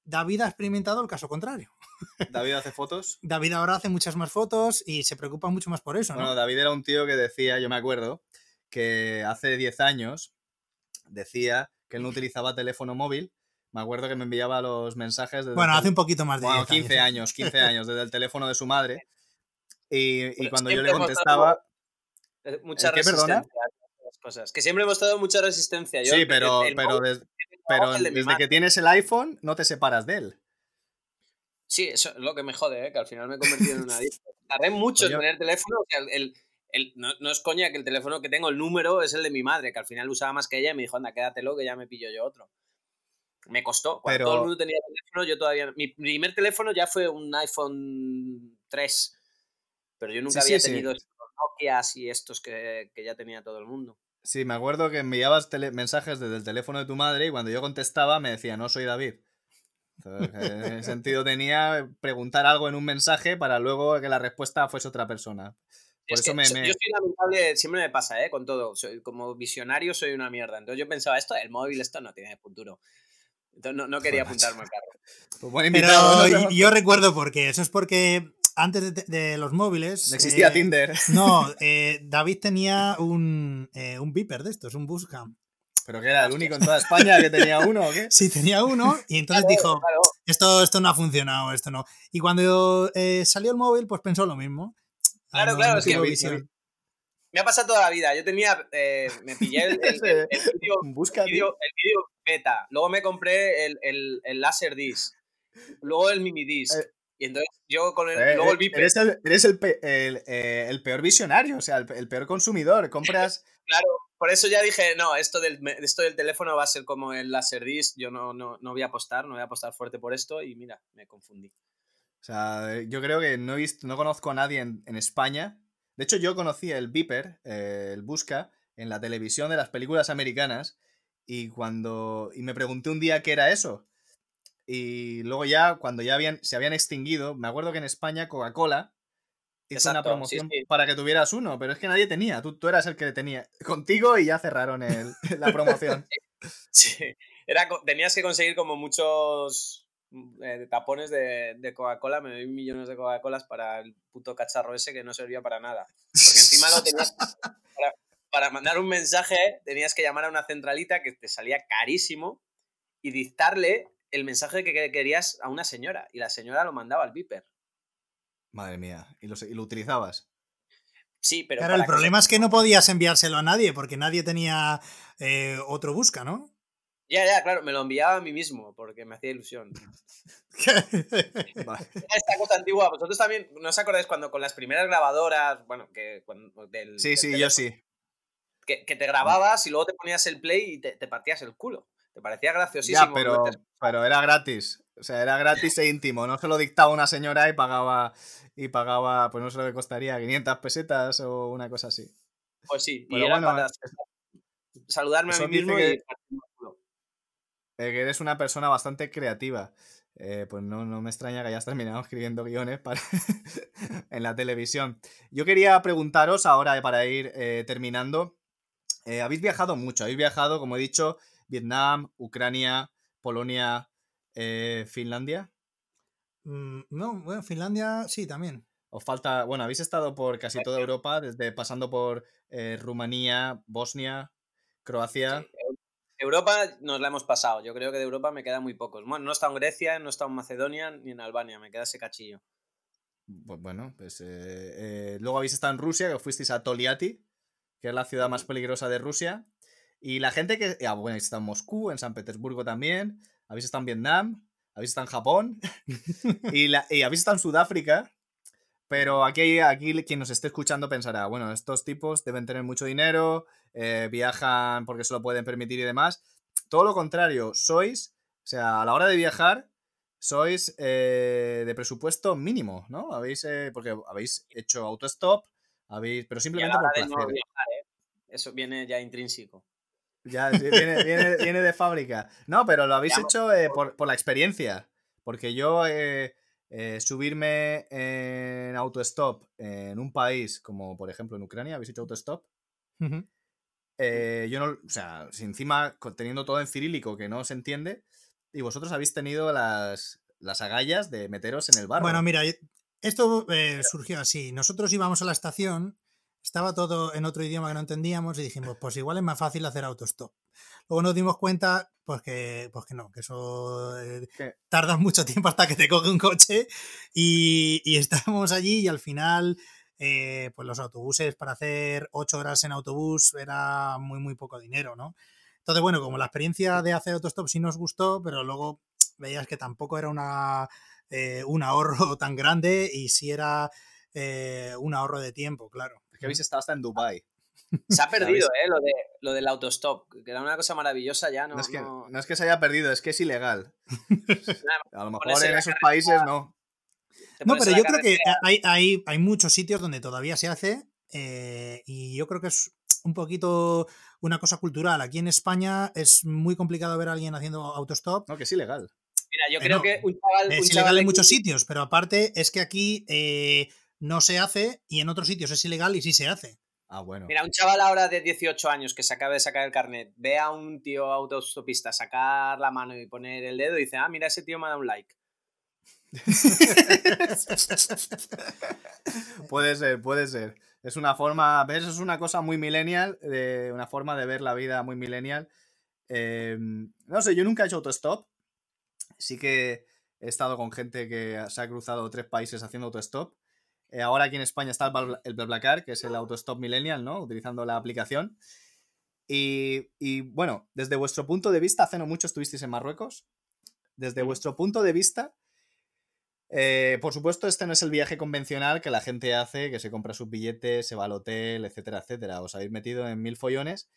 David ha experimentado el caso contrario. ¿David hace fotos? David ahora hace muchas más fotos y se preocupa mucho más por eso. Bueno, David era un tío que decía, yo me acuerdo, que hace 10 años decía que él no utilizaba teléfono móvil. Me acuerdo que me enviaba los mensajes desde Bueno, hace un poquito más de bueno, 15 ¿eh? años, 15 años, desde el teléfono de su madre. Y, cuando yo le contestaba... Mucha resistencia cosas. Que siempre hemos dado mucha resistencia. sí, pero, pero, pero desde que tienes el iPhone no te separas de él. Sí, eso es lo que me jode, ¿eh? que al final me he convertido en una adicto. Tardé mucho en tener teléfono. el, no, es coña que el teléfono que tengo, el número, es el de mi madre, que al final usaba más que ella y me dijo, anda, quédatelo, que ya me pillo yo otro. Me costó. Cuando todo el mundo tenía teléfono, yo todavía. Mi primer teléfono ya fue un iPhone 3. Pero yo nunca había tenido estos Nokia y estos que, que ya tenía todo el mundo. Sí, me acuerdo que enviabas mensajes desde el teléfono de tu madre y cuando yo contestaba me decía, no soy David. en ese sentido tenía preguntar algo en un mensaje para luego que la respuesta fuese otra persona. Yo soy lamentable, siempre me pasa, ¿eh? Con todo. Soy, como visionario soy una mierda. Entonces yo pensaba, esto, el móvil, esto no tiene futuro. Entonces no, quería apuntarme al carro. Pues Pero yo recuerdo porque eso es porque antes de, los móviles. No existía eh, Tinder. No, eh, David tenía un, eh, un Viper de estos, un Buscam. ¿Pero que era el único en toda España que tenía uno o qué? Sí, tenía uno y entonces dijo, Esto, esto no ha funcionado, esto no. Y cuando salió el móvil, pues pensó lo mismo. Claro, claro, es que me ha pasado toda la vida. Yo tenía, me pillé el, el, el, vídeo beta, luego me compré el, el, el Laserdisc, luego el mini disc. Y entonces yo con el, eh, luego el eh, Eres, el, eres el, eh, el, peor visionario, o sea, el, peor consumidor. Compras. claro, por eso ya dije, no, esto del, esto del teléfono va a ser como el Laserdisc. Yo no, no, no voy a apostar, no voy a apostar fuerte por esto. Y mira, me confundí. O sea, yo creo que no he visto, no conozco a nadie en, en España. De hecho, yo conocí el Viper, el Busca, en la televisión de las películas americanas. Y cuando. Y me pregunté un día qué era eso. Y luego ya, cuando ya habían, se habían extinguido, me acuerdo que en España Coca-Cola hizo una promoción para que tuvieras uno, pero es que nadie tenía. Tú, tú eras el que tenía contigo y ya cerraron el, la promoción. sí, Era, tenías que conseguir como muchos mm, eh, tapones de, de Coca-Cola, me doy millones de Coca-Colas para el puto cacharro ese que no servía para nada. Porque encima lo tenías. Para, para mandar un mensaje tenías que llamar a una centralita que te salía carísimo y dictarle el mensaje que querías a una señora y la señora lo mandaba al Viper. Madre mía, ¿y lo, lo utilizabas? Sí, pero... Claro, el problema es que no podías enviárselo a nadie porque nadie tenía eh, otro busca, ¿no? Ya, ya, claro, me lo enviaba a mí mismo porque me hacía ilusión. Esta cosa antigua, vosotros también, ¿no os acordáis cuando con las primeras grabadoras, bueno, que... del, sí, sí, yo sí. Que, te grababas y luego te ponías el play y te, te partías el culo. Te parecía graciosísimo. Ya, pero, pero era gratis. O sea, era gratis e íntimo. No se lo dictaba una señora y pagaba, y pagaba, pues no sé lo que costaría, 500 pesetas o una cosa así. Pues sí, y era para saludarme a mí mismo que, y... Eh, que eres una persona bastante creativa. Eh, pues no, no, me extraña que hayas terminado escribiendo guiones para en la televisión. Yo quería preguntaros ahora, eh, para ir terminando, habéis viajado mucho, habéis viajado, como he dicho, Vietnam, Ucrania, Polonia, eh, Finlandia. Mm, no, bueno, Finlandia sí, también. Os falta, bueno, habéis estado por casi toda Europa, desde pasando por eh, Rumanía, Bosnia, Croacia. Europa nos la hemos pasado. Yo creo que de Europa me quedan muy pocos. Bueno, no he estado en Grecia, no he estado en Macedonia ni en Albania. Me queda ese cachillo. Pues bueno, pues eh, luego habéis estado en Rusia, que fuisteis a Toliati, que es la ciudad más peligrosa de Rusia. Y la gente que. Ah, bueno, habéis estado en Moscú, en San Petersburgo también. Habéis estado en Vietnam. Habéis estado en Japón. y, la, y, habéis estado en Sudáfrica. Pero aquí, aquí quien nos esté escuchando pensará, bueno, estos tipos deben tener mucho dinero, eh, viajan porque se lo pueden permitir y demás. Todo lo contrario, sois, o sea, a la hora de viajar, sois eh, de presupuesto mínimo, ¿no? Habéis, eh, porque habéis hecho autostop, habéis, pero simplemente por placer. Eso viene ya intrínseco. Ya, viene, viene, de fábrica. No, pero lo habéis hecho eh, por, la experiencia. Porque yo eh, eh, subirme en autostop en un país como por ejemplo en Ucrania, ¿habéis hecho autostop? yo no, o sea, si encima teniendo todo en cirílico que no se entiende, y vosotros habéis tenido las, las agallas de meteros en el barro. Bueno, mira, esto surgió así. Nosotros íbamos a la estación estaba todo en otro idioma que no entendíamos y dijimos, pues igual es más fácil hacer autostop. Luego nos dimos cuenta, pues que, pues que no, que eso eh, tarda mucho tiempo hasta que te coge un coche y, y estábamos allí y al final, eh, pues los autobuses para hacer ocho horas en autobús era muy, muy poco dinero, ¿no? Entonces, bueno, como la experiencia de hacer autostop sí nos gustó, pero luego veías que tampoco era una, eh, un ahorro tan grande y sí era un ahorro de tiempo, claro que habéis estado hasta en Dubai. Se ha perdido, ¿eh? Lo, de, lo del autostop, que era una cosa maravillosa ya, ¿no? No es, que, no... es que se haya perdido, es que es ilegal. a lo mejor en esos países no. No, pero yo creo que hay, hay, hay, muchos sitios donde todavía se hace eh, y yo creo que es un poquito una cosa cultural. Aquí en España es muy complicado ver a alguien haciendo autostop. No, que es ilegal. Mira, yo eh, creo que un chaval. es ilegal en muchos sitios, pero aparte es que aquí no se hace y en otros sitios es ilegal y sí se hace. Ah, bueno. Mira, un chaval ahora de 18 años que se acaba de sacar el carnet, ve a un tío autostopista sacar la mano y poner el dedo y dice, ah, mira, ese tío me ha dado un like. puede ser, puede ser. Es una forma, ¿ves? Es una cosa muy millennial, de una forma de ver la vida muy millennial. Em, no sé, yo nunca he hecho autostop. Sí que he estado con gente que se ha cruzado tres países haciendo autostop. Eh, ahora aquí en España está el, BlaBlaCar, que es el autostop millennial, ¿no? Utilizando la aplicación. Y, y, bueno, desde vuestro punto de vista, hace no mucho estuvisteis en Marruecos. Desde vuestro punto de vista, eh, por supuesto, este no es el viaje convencional que la gente hace, que se compra sus billetes, se va al hotel, etcétera, etcétera. Os habéis metido en mil follones,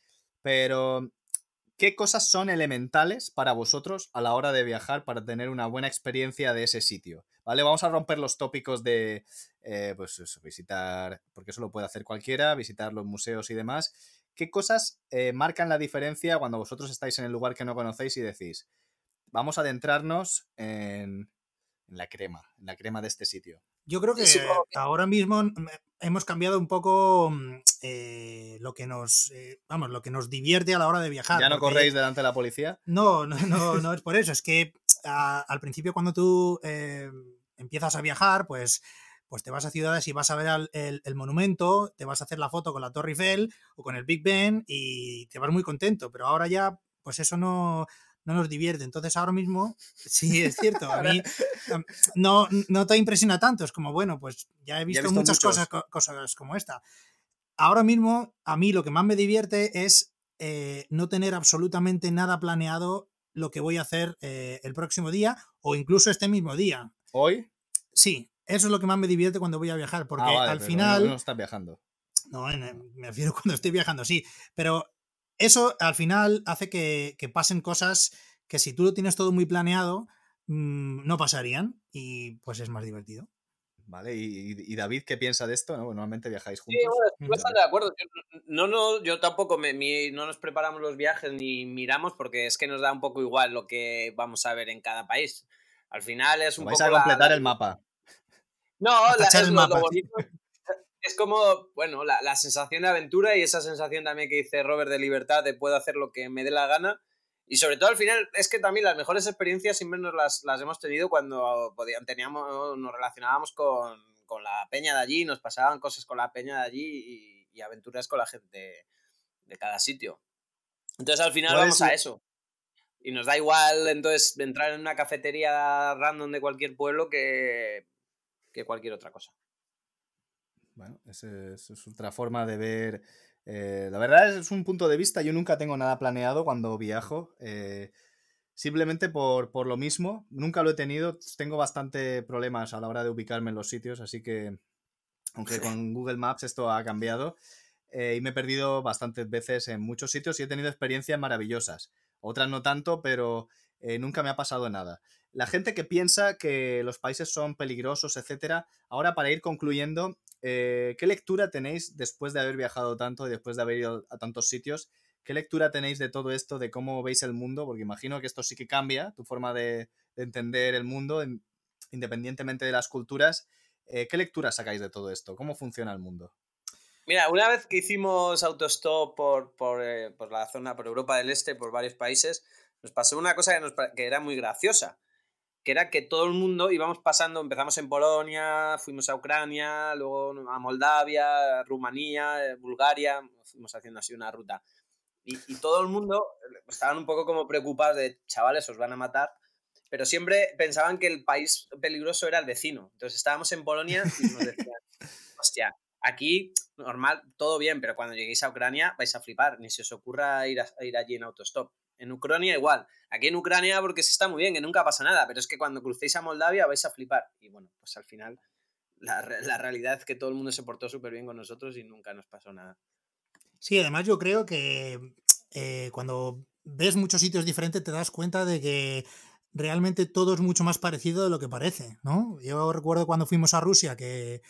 pero ¿qué cosas son elementales para vosotros a la hora de viajar para tener una buena experiencia de ese sitio? ¿Vale? Vamos a romper los tópicos de, eh, pues visitar, porque eso lo puede hacer cualquiera, visitar los museos y demás. ¿Qué cosas eh, marcan la diferencia cuando vosotros estáis en el lugar que no conocéis y decís, vamos a adentrarnos en, en la crema, en la crema de este sitio. Yo creo que ahora mismo hemos cambiado un poco mm, eh, lo que nos, eh, vamos, lo que nos divierte a la hora de viajar. ¿Ya no corréis delante de la policía? No, no, no, no es por eso. Es que al principio cuando tú eh, empiezas a viajar, pues, pues te vas a ciudades y vas a ver el, el, monumento, te vas a hacer la foto con la Torre Eiffel o con el Big Ben y te vas muy contento. Pero ahora ya, pues eso no, no nos divierte. Entonces ahora mismo, sí, es cierto, a mí no, no te impresiona tanto, es como, bueno, pues ya he visto, muchas cosas, cosas como esta. Ahora mismo, a mí lo que más me divierte es eh, no tener absolutamente nada planeado lo que voy a hacer eh, el próximo día o incluso este mismo día. ¿Hoy? Sí, eso es lo que más me divierte cuando voy a viajar, porque ah, al final... No, estás viajando. No, me refiero cuando estoy viajando, sí, pero eso al final hace que, pasen cosas que si tú lo tienes todo muy planeado, mm, no pasarían y pues es más divertido. Vale, ¿Y, David qué piensa de esto? ¿no? Normalmente viajáis juntos. Sí, bueno, estoy de acuerdo. Yo, no, no, yo tampoco me, no nos preparamos los viajes ni miramos porque es que nos da un poco igual lo que vamos a ver en cada país. Al final es un Vais a completar el mapa. No, la, es el mapa, bonito, es como, bueno, la, la, sensación de aventura y esa sensación también que dice Robert de libertad, de puedo hacer lo que me dé la gana. Y sobre todo al final, es que también las mejores experiencias siempre nos las, las hemos tenido cuando podían, teníamos, nos relacionábamos con, con, la peña de allí, nos pasaban cosas con la peña de allí y, aventuras con la gente de, cada sitio. Entonces al final vamos a eso. Y nos da igual entonces entrar en una cafetería random de cualquier pueblo que, que cualquier otra cosa. Bueno, esa es, otra forma de ver. Eh, la verdad es, un punto de vista. Yo nunca tengo nada planeado cuando viajo. Eh, simplemente por, por, lo mismo. Nunca lo he tenido. Tengo bastante problemas a la hora de ubicarme en los sitios. Así que, aunque con Google Maps esto ha cambiado. Eh, y me he perdido bastantes veces en muchos sitios y he tenido experiencias maravillosas. Otras no tanto, pero nunca me ha pasado nada. La gente que piensa que los países son peligrosos, etcétera, ahora para ir concluyendo, eh, ¿qué lectura tenéis después de haber viajado tanto y después de haber ido a tantos sitios? ¿Qué lectura tenéis de todo esto, de cómo veis el mundo? Porque imagino que esto sí que cambia tu forma de, entender el mundo, independientemente de las culturas. Eh, ¿Qué lectura sacáis de todo esto? ¿Cómo funciona el mundo? Mira, una vez que hicimos autostop por, por, eh, la zona, por Europa del Este, por varios países, nos pasó una cosa que era muy graciosa que era que todo el mundo íbamos pasando, empezamos en Polonia, fuimos a Ucrania, luego a Moldavia, Rumanía, Bulgaria, fuimos haciendo así una ruta. Y, todo el mundo estaban un poco como preocupados de, chavales, os van a matar, pero siempre pensaban que el país peligroso era el vecino. Entonces estábamos en Polonia y nos decían, hostia, aquí normal, todo bien, pero cuando lleguéis a Ucrania vais a flipar, ni se os ocurra ir, a, ir allí en autostop. En Ucrania igual. Aquí en Ucrania porque se está muy bien, que nunca pasa nada, pero es que cuando crucéis a Moldavia vais a flipar. Y bueno, pues al final la, realidad es que todo el mundo se portó súper bien con nosotros y nunca nos pasó nada. Sí, además yo creo que eh, cuando ves muchos sitios diferentes te das cuenta de que realmente todo es mucho más parecido de lo que parece, ¿no? Yo recuerdo cuando fuimos a Rusia que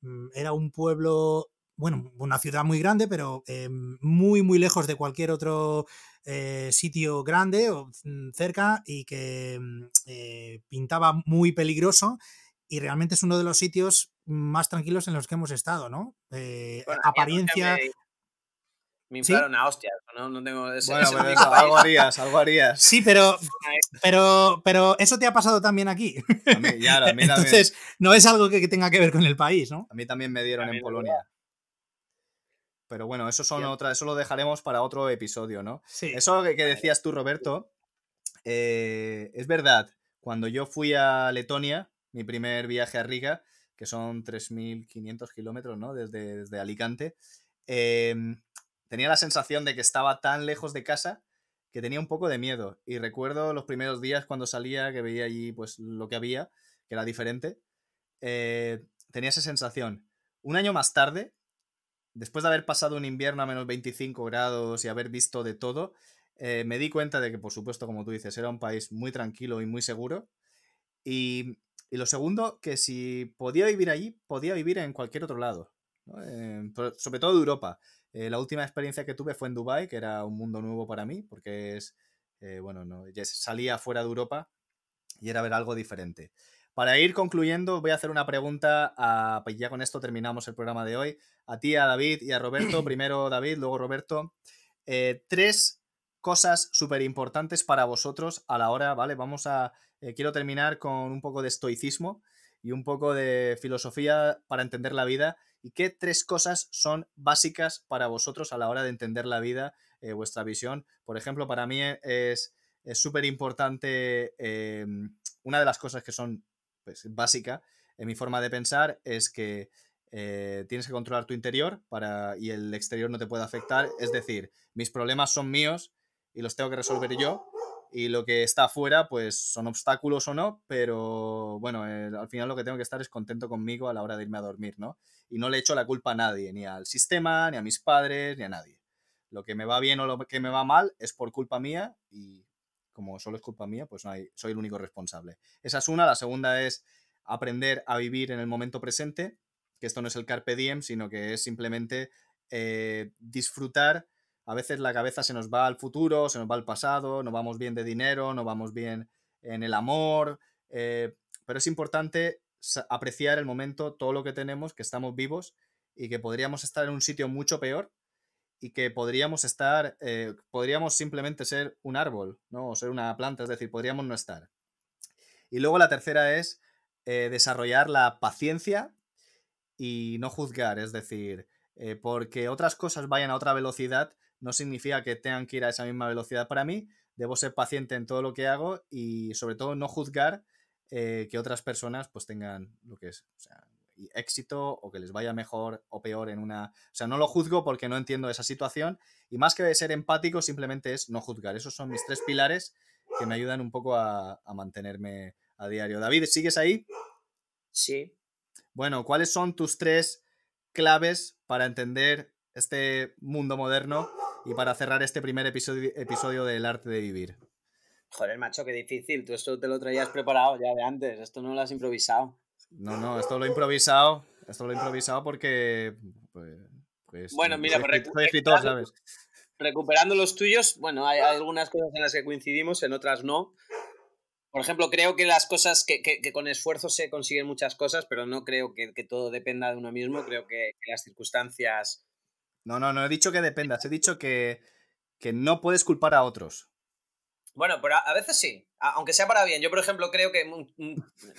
mm, era un pueblo bueno, una ciudad muy grande, pero eh, muy, muy lejos de cualquier otro eh, sitio grande o cerca y que mm, eh, pintaba muy peligroso. y realmente es uno de los sitios más tranquilos en los que hemos estado, ¿no? Eh, apariencia... Me inflaron a hostias, ¿no? no tengo ese, bueno, pero algo harías, algo harías. Sí, pero, pero, pero eso te ha pasado también aquí. A mí, ya, a mí Entonces, no es algo que, tenga que ver con el país, ¿no? A mí también me dieron en Polonia. Pero bueno, eso son otra, eso lo dejaremos para otro episodio, ¿no? Sí. Eso que, decías tú, Roberto, eh, es verdad. Cuando yo fui a Letonia, mi primer viaje a Riga, que son 3.500 kilómetros, ¿no? Desde, desde Alicante. Eh, tenía la sensación de que estaba tan lejos de casa que tenía un poco de miedo. Y recuerdo los primeros días cuando salía, que veía allí pues lo que había, que era diferente. Eh, tenía esa sensación. Un año más tarde, después de haber pasado un invierno a menos 25 grados y haber visto de todo, eh, me di cuenta de que, por supuesto, como tú dices, era un país muy tranquilo y muy seguro. Y, lo segundo, que si podía vivir allí, podía vivir en cualquier otro lado. Eh, sobre todo de Europa. Eh, la última experiencia que tuve fue en Dubai, que era un mundo nuevo para mí, porque es, eh, bueno, no, salía fuera de Europa y era ver algo diferente. Para ir concluyendo, voy a hacer una pregunta, a, pues ya con esto terminamos el programa de hoy, a ti, a David y a Roberto. Primero David, luego Roberto. Eh, tres cosas súper importantes para vosotros a la hora, ¿vale? Vamos a, quiero terminar con un poco de estoicismo y un poco de filosofía para entender la vida y qué tres cosas son básicas para vosotros a la hora de entender la vida, eh, vuestra visión. Por ejemplo, para mí es súper importante, una de las cosas que son pues, básica en mi forma de pensar es que eh, tienes que controlar tu interior para, y el exterior no te puede afectar. Es decir, mis problemas son míos y los tengo que resolver yo y lo que está afuera, pues son obstáculos o no, pero bueno, eh, al final lo que tengo que estar es contento conmigo a la hora de irme a dormir, ¿no? Y no le echo la culpa a nadie, ni al sistema, ni a mis padres, ni a nadie. Lo que me va bien o lo que me va mal es por culpa mía y como solo es culpa mía, pues no hay, soy el único responsable. Esa es una. La segunda es aprender a vivir en el momento presente, que esto no es el carpe diem, sino que es simplemente eh, disfrutar a veces la cabeza se nos va al futuro, se nos va al pasado, no vamos bien de dinero, no vamos bien en el amor, eh, pero es importante apreciar el momento, todo lo que tenemos, que estamos vivos y que podríamos estar en un sitio mucho peor y que podríamos estar, eh, podríamos simplemente ser un árbol, ¿no? O ser una planta, es decir, podríamos no estar. Y luego la tercera es eh, desarrollar la paciencia y no juzgar, es decir, porque otras cosas vayan a otra velocidad, no significa que tengan que ir a esa misma velocidad para mí. Debo ser paciente en todo lo que hago y sobre todo no juzgar eh, que otras personas pues tengan lo que es, éxito o que les vaya mejor o peor en una... O sea, no lo juzgo porque no entiendo esa situación y más que ser empático simplemente es no juzgar. Esos son mis tres pilares que me ayudan un poco a, a mantenerme a diario. David, ¿sigues ahí? Sí. Bueno, ¿cuáles son tus tres claves para entender este mundo moderno y para cerrar este primer episodio, episodio del arte de vivir. Joder, macho, qué difícil. Tú esto te lo traías preparado ya de antes. Esto no lo has improvisado. No, no, esto lo he improvisado. Esto lo he improvisado porque. Pues, pues bueno, mira, pues ¿sabes? Recuperando los tuyos, bueno, hay, algunas cosas en las que coincidimos, en otras no. Por ejemplo, creo que las cosas que, que, con esfuerzo se consiguen muchas cosas, pero no creo que, todo dependa de uno mismo. Creo que, las circunstancias no, no, no he dicho que dependas, he dicho que, no puedes culpar a otros. Bueno, pero a, veces sí, aunque sea para bien. Yo, por ejemplo, creo que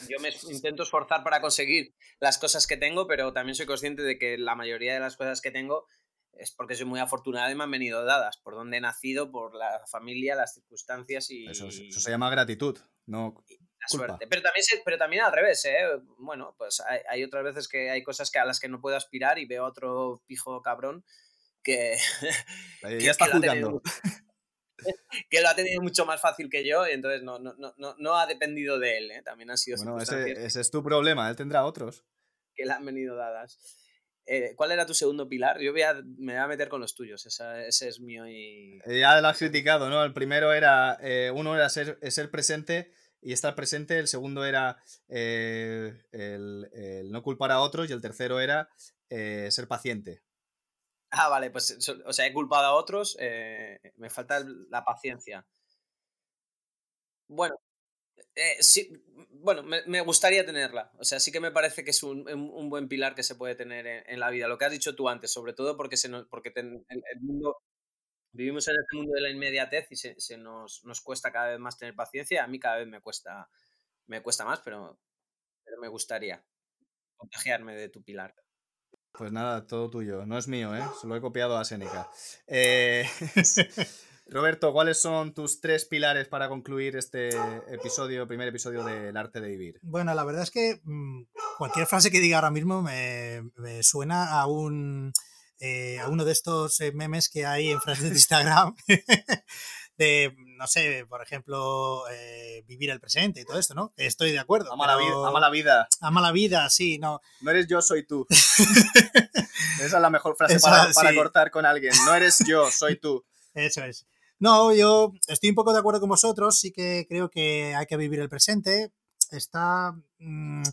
yo me intento esforzar para conseguir las cosas que tengo, pero también soy consciente de que la mayoría de las cosas que tengo es porque soy muy afortunada y me han venido dadas, por donde he nacido, por la familia, las circunstancias y... Eso, se llama gratitud, no... La suerte. Pero también, pero también al revés, ¿eh? Bueno, pues hay, otras veces que hay cosas que a las que no puedo aspirar y veo a otro pijo cabrón que... ya está jugando. que lo ha tenido mucho más fácil que yo y entonces no, no, no, no ha dependido de él, ¿eh? también ha sido... Bueno, ese, ese, es tu problema, él tendrá otros. Que le han venido dadas. Eh, ¿Cuál era tu segundo pilar? Yo voy a, me voy a meter con los tuyos, ese es mío y... Eh, ya lo has criticado, ¿no? El primero era, eh, uno era ser, ser presente y estar presente, el segundo era el, no culpar a otros y el tercero era ser paciente. Ah, vale, pues, o sea, he culpado a otros, me falta la paciencia. Bueno, Eh, sí, bueno, me, gustaría tenerla. O sea, sí que me parece que es un, buen pilar que se puede tener en, la vida. Lo que has dicho tú antes, sobre todo porque, se nos, porque el, mundo, vivimos en este mundo de la inmediatez y se, nos, cuesta cada vez más tener paciencia. A mí cada vez me cuesta, me cuesta más, pero me gustaría contagiarme de tu pilar. Pues nada, todo tuyo. No es mío, ¿eh? Se lo he copiado a Seneca. Eh, Roberto, ¿cuáles son tus tres pilares para concluir este episodio, primer episodio del arte de vivir? Bueno, la verdad es que mm, cualquier frase que diga ahora mismo me, suena a un eh, a uno de estos eh, memes que hay en frases de Instagram de, no sé, por ejemplo, eh, vivir el presente y todo esto, ¿no? Estoy de acuerdo. Ama, la vida, ama la vida. Ama la vida, sí, no. No eres yo, soy tú. Esa es la mejor frase para, cortar con alguien. No eres yo, soy tú. Eso es. No, yo estoy un poco de acuerdo con vosotros, sí que creo que hay que vivir el presente. Está. Mm,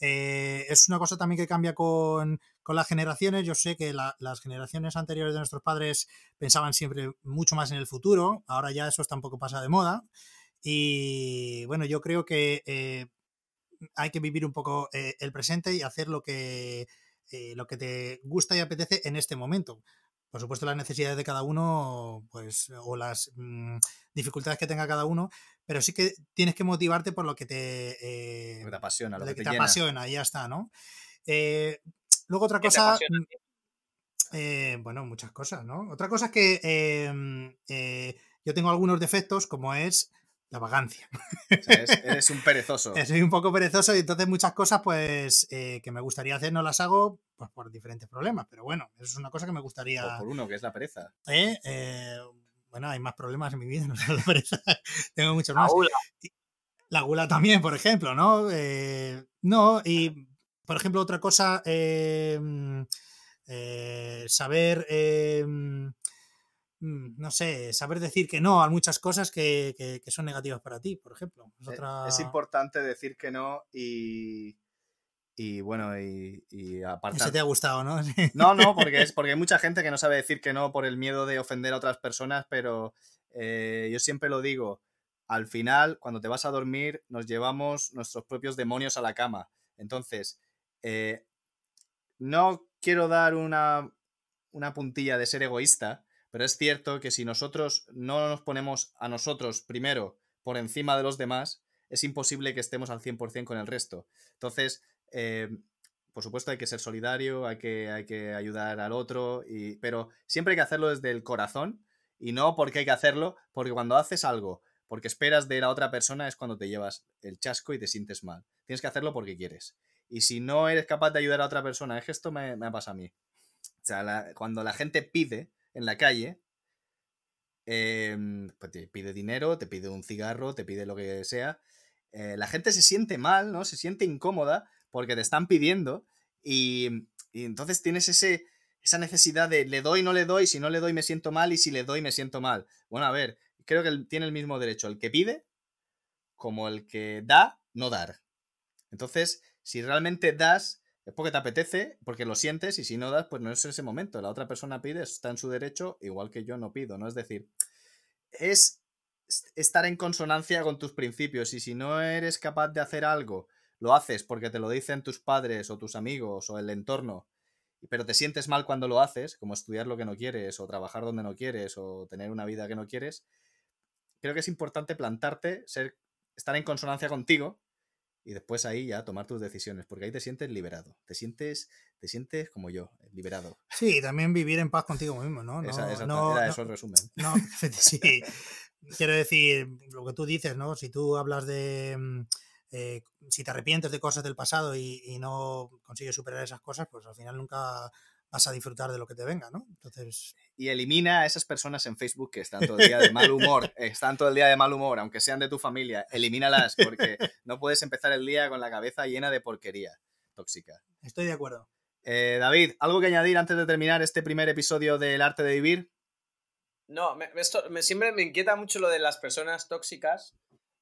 eh, es una cosa también que cambia con, las generaciones. Yo sé que las generaciones anteriores de nuestros padres pensaban siempre mucho más en el futuro. Ahora ya eso tampoco pasa de moda. Y bueno, yo creo que eh, hay que vivir un poco eh, el presente y hacer lo que, lo que te gusta y apetece en este momento por supuesto, las necesidades de cada uno, pues, o las mm, dificultades que tenga cada uno, pero sí que tienes que motivarte por lo que te, eh, apasiona, lo, que, te, apasiona, y ya está, ¿no? Eh, luego otra cosa. Mm, eh, bueno, muchas cosas, ¿no? Otra cosa es que em, yo tengo algunos defectos, como es la vagancia. eres, un perezoso. Soy un poco perezoso y entonces muchas cosas pues eh, que me gustaría hacer no las hago pues, por diferentes problemas. Pero bueno, eso es una cosa que me gustaría... O por uno, que es la pereza. ¿Eh? Eh, bueno, hay más problemas en mi vida, no es la pereza. Tengo muchos más. La gula. La gula también, por ejemplo, ¿no? no, y por ejemplo, otra cosa, saber Mm, no sé, saber decir que no a muchas cosas que, son negativas para ti, por ejemplo. Es, e, importante decir que no y, y bueno, y, y aparte... Eso te ha gustado, ¿no? No, no, porque, es, porque hay mucha gente que no sabe decir que no por el miedo de ofender a otras personas, pero eh, yo siempre lo digo, al final, cuando te vas a dormir, nos llevamos nuestros propios demonios a la cama. Entonces, eh, no quiero dar una, una puntilla de ser egoísta, pero es cierto que si nosotros no nos ponemos a nosotros primero por encima de los demás, es imposible que estemos al 100% con el resto. Entonces, eh, por supuesto hay que ser solidario, hay que, hay que ayudar al otro, pero siempre hay que hacerlo desde el corazón y no porque hay que hacerlo, porque cuando haces algo, porque esperas de la otra persona es cuando te llevas el chasco y te sientes mal. Tienes que hacerlo porque quieres. Y si no eres capaz de ayudar a otra persona, es que esto me, me ha pasado a mí. O sea, cuando la gente pide, en la calle, em, pues te pide dinero, te pide un cigarro, te pide lo que sea. Eh, la gente se siente mal, ¿no? Se siente incómoda porque te están pidiendo y, entonces tienes ese, esa necesidad de le doy, no le doy, si no le doy me siento mal y si le doy me siento mal. Bueno, a ver, creo que tiene el mismo derecho el que pide como el que da, no dar. Entonces, si realmente das, es porque te apetece, porque lo sientes y si no das, pues no es ese momento. La otra persona pide, está en su derecho, igual que yo no pido, ¿no? Es decir, es estar en consonancia con tus principios y si no eres capaz de hacer algo, lo haces porque te lo dicen tus padres o tus amigos o el entorno, pero te sientes mal cuando lo haces, como estudiar lo que no quieres o trabajar donde no quieres o tener una vida que no quieres, creo que es importante plantarte, ser, estar en consonancia contigo y después ahí ya tomar tus decisiones, porque ahí te sientes liberado, te sientes, te sientes como yo, liberado. Sí, también vivir en paz contigo mismo, ¿no? no, esa, no era eso el resumen. No, sí. Quiero decir, lo que tú dices, ¿no? Si tú hablas de... Mm, eh, si te arrepientes de cosas del pasado y, y, no consigues superar esas cosas, pues al final nunca vas a disfrutar de lo que te venga, ¿no? Entonces... Y elimina a esas personas en Facebook que están todo el día de mal humor, están todo el día de mal humor, aunque sean de tu familia, elimínalas porque no puedes empezar el día con la cabeza llena de porquería tóxica. Estoy de acuerdo. Eh, David, ¿algo que añadir antes de terminar este primer episodio del arte de vivir? No, esto, me, siempre me inquieta mucho lo de las personas tóxicas,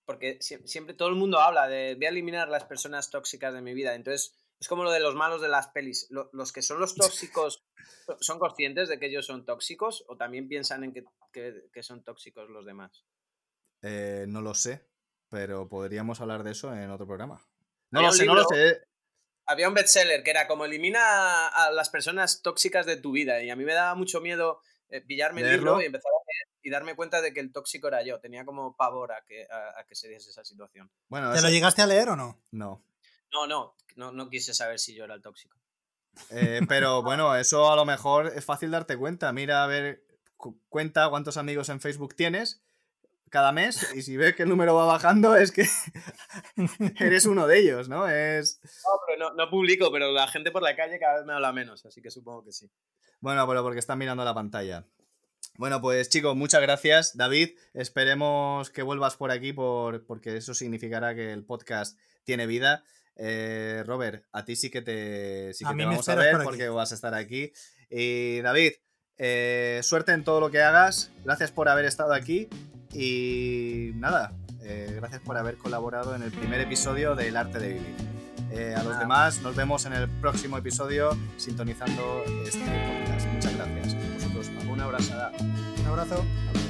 porque siempre todo el mundo habla de voy a eliminar las personas tóxicas de mi vida. Entonces, es como lo de los malos de las pelis. Los que son los tóxicos, ¿son conscientes de que ellos son tóxicos o también piensan en que, son tóxicos los demás? Eh, no lo sé. pero podríamos hablar de eso en otro programa. No lo sé, no lo sé. Había un bestseller que era como elimina a las personas tóxicas de tu vida. Y a mí me daba mucho miedo eh, pillarme el libro y empezar a leer y darme cuenta de que el tóxico era yo. Tenía como pavor a que, a, a que se diese esa situación. Bueno, ¿Te eso- lo llegaste a leer o no? no. No, no, no, no quise saber si yo era el tóxico. Eh, pero bueno, eso a lo mejor es fácil darte cuenta. Mira, a ver, cu- cuenta cuántos amigos en Facebook tienes cada mes y si ves que el número va bajando es que eres uno de ellos, ¿no? Es... No, pero no, no publico, pero la gente por la calle cada vez me habla menos, así que supongo que sí. Bueno, pero porque están mirando la pantalla. Bueno, pues chicos, muchas gracias. David, esperemos que vuelvas por aquí por, porque eso significará que el podcast tiene vida. Eh, Robert, a ti sí que te, sí A que te vamos a ver por porque vas a estar aquí. Y David, eh, suerte en todo lo que hagas. Gracias por haber estado aquí. Y nada, eh, gracias por haber colaborado en el primer episodio del Arte de Vivir. Eh, a los demás nos vemos en el próximo episodio sintonizando este podcast. Muchas gracias. Vosotros, Una abrazada. Un abrazo. abrazo.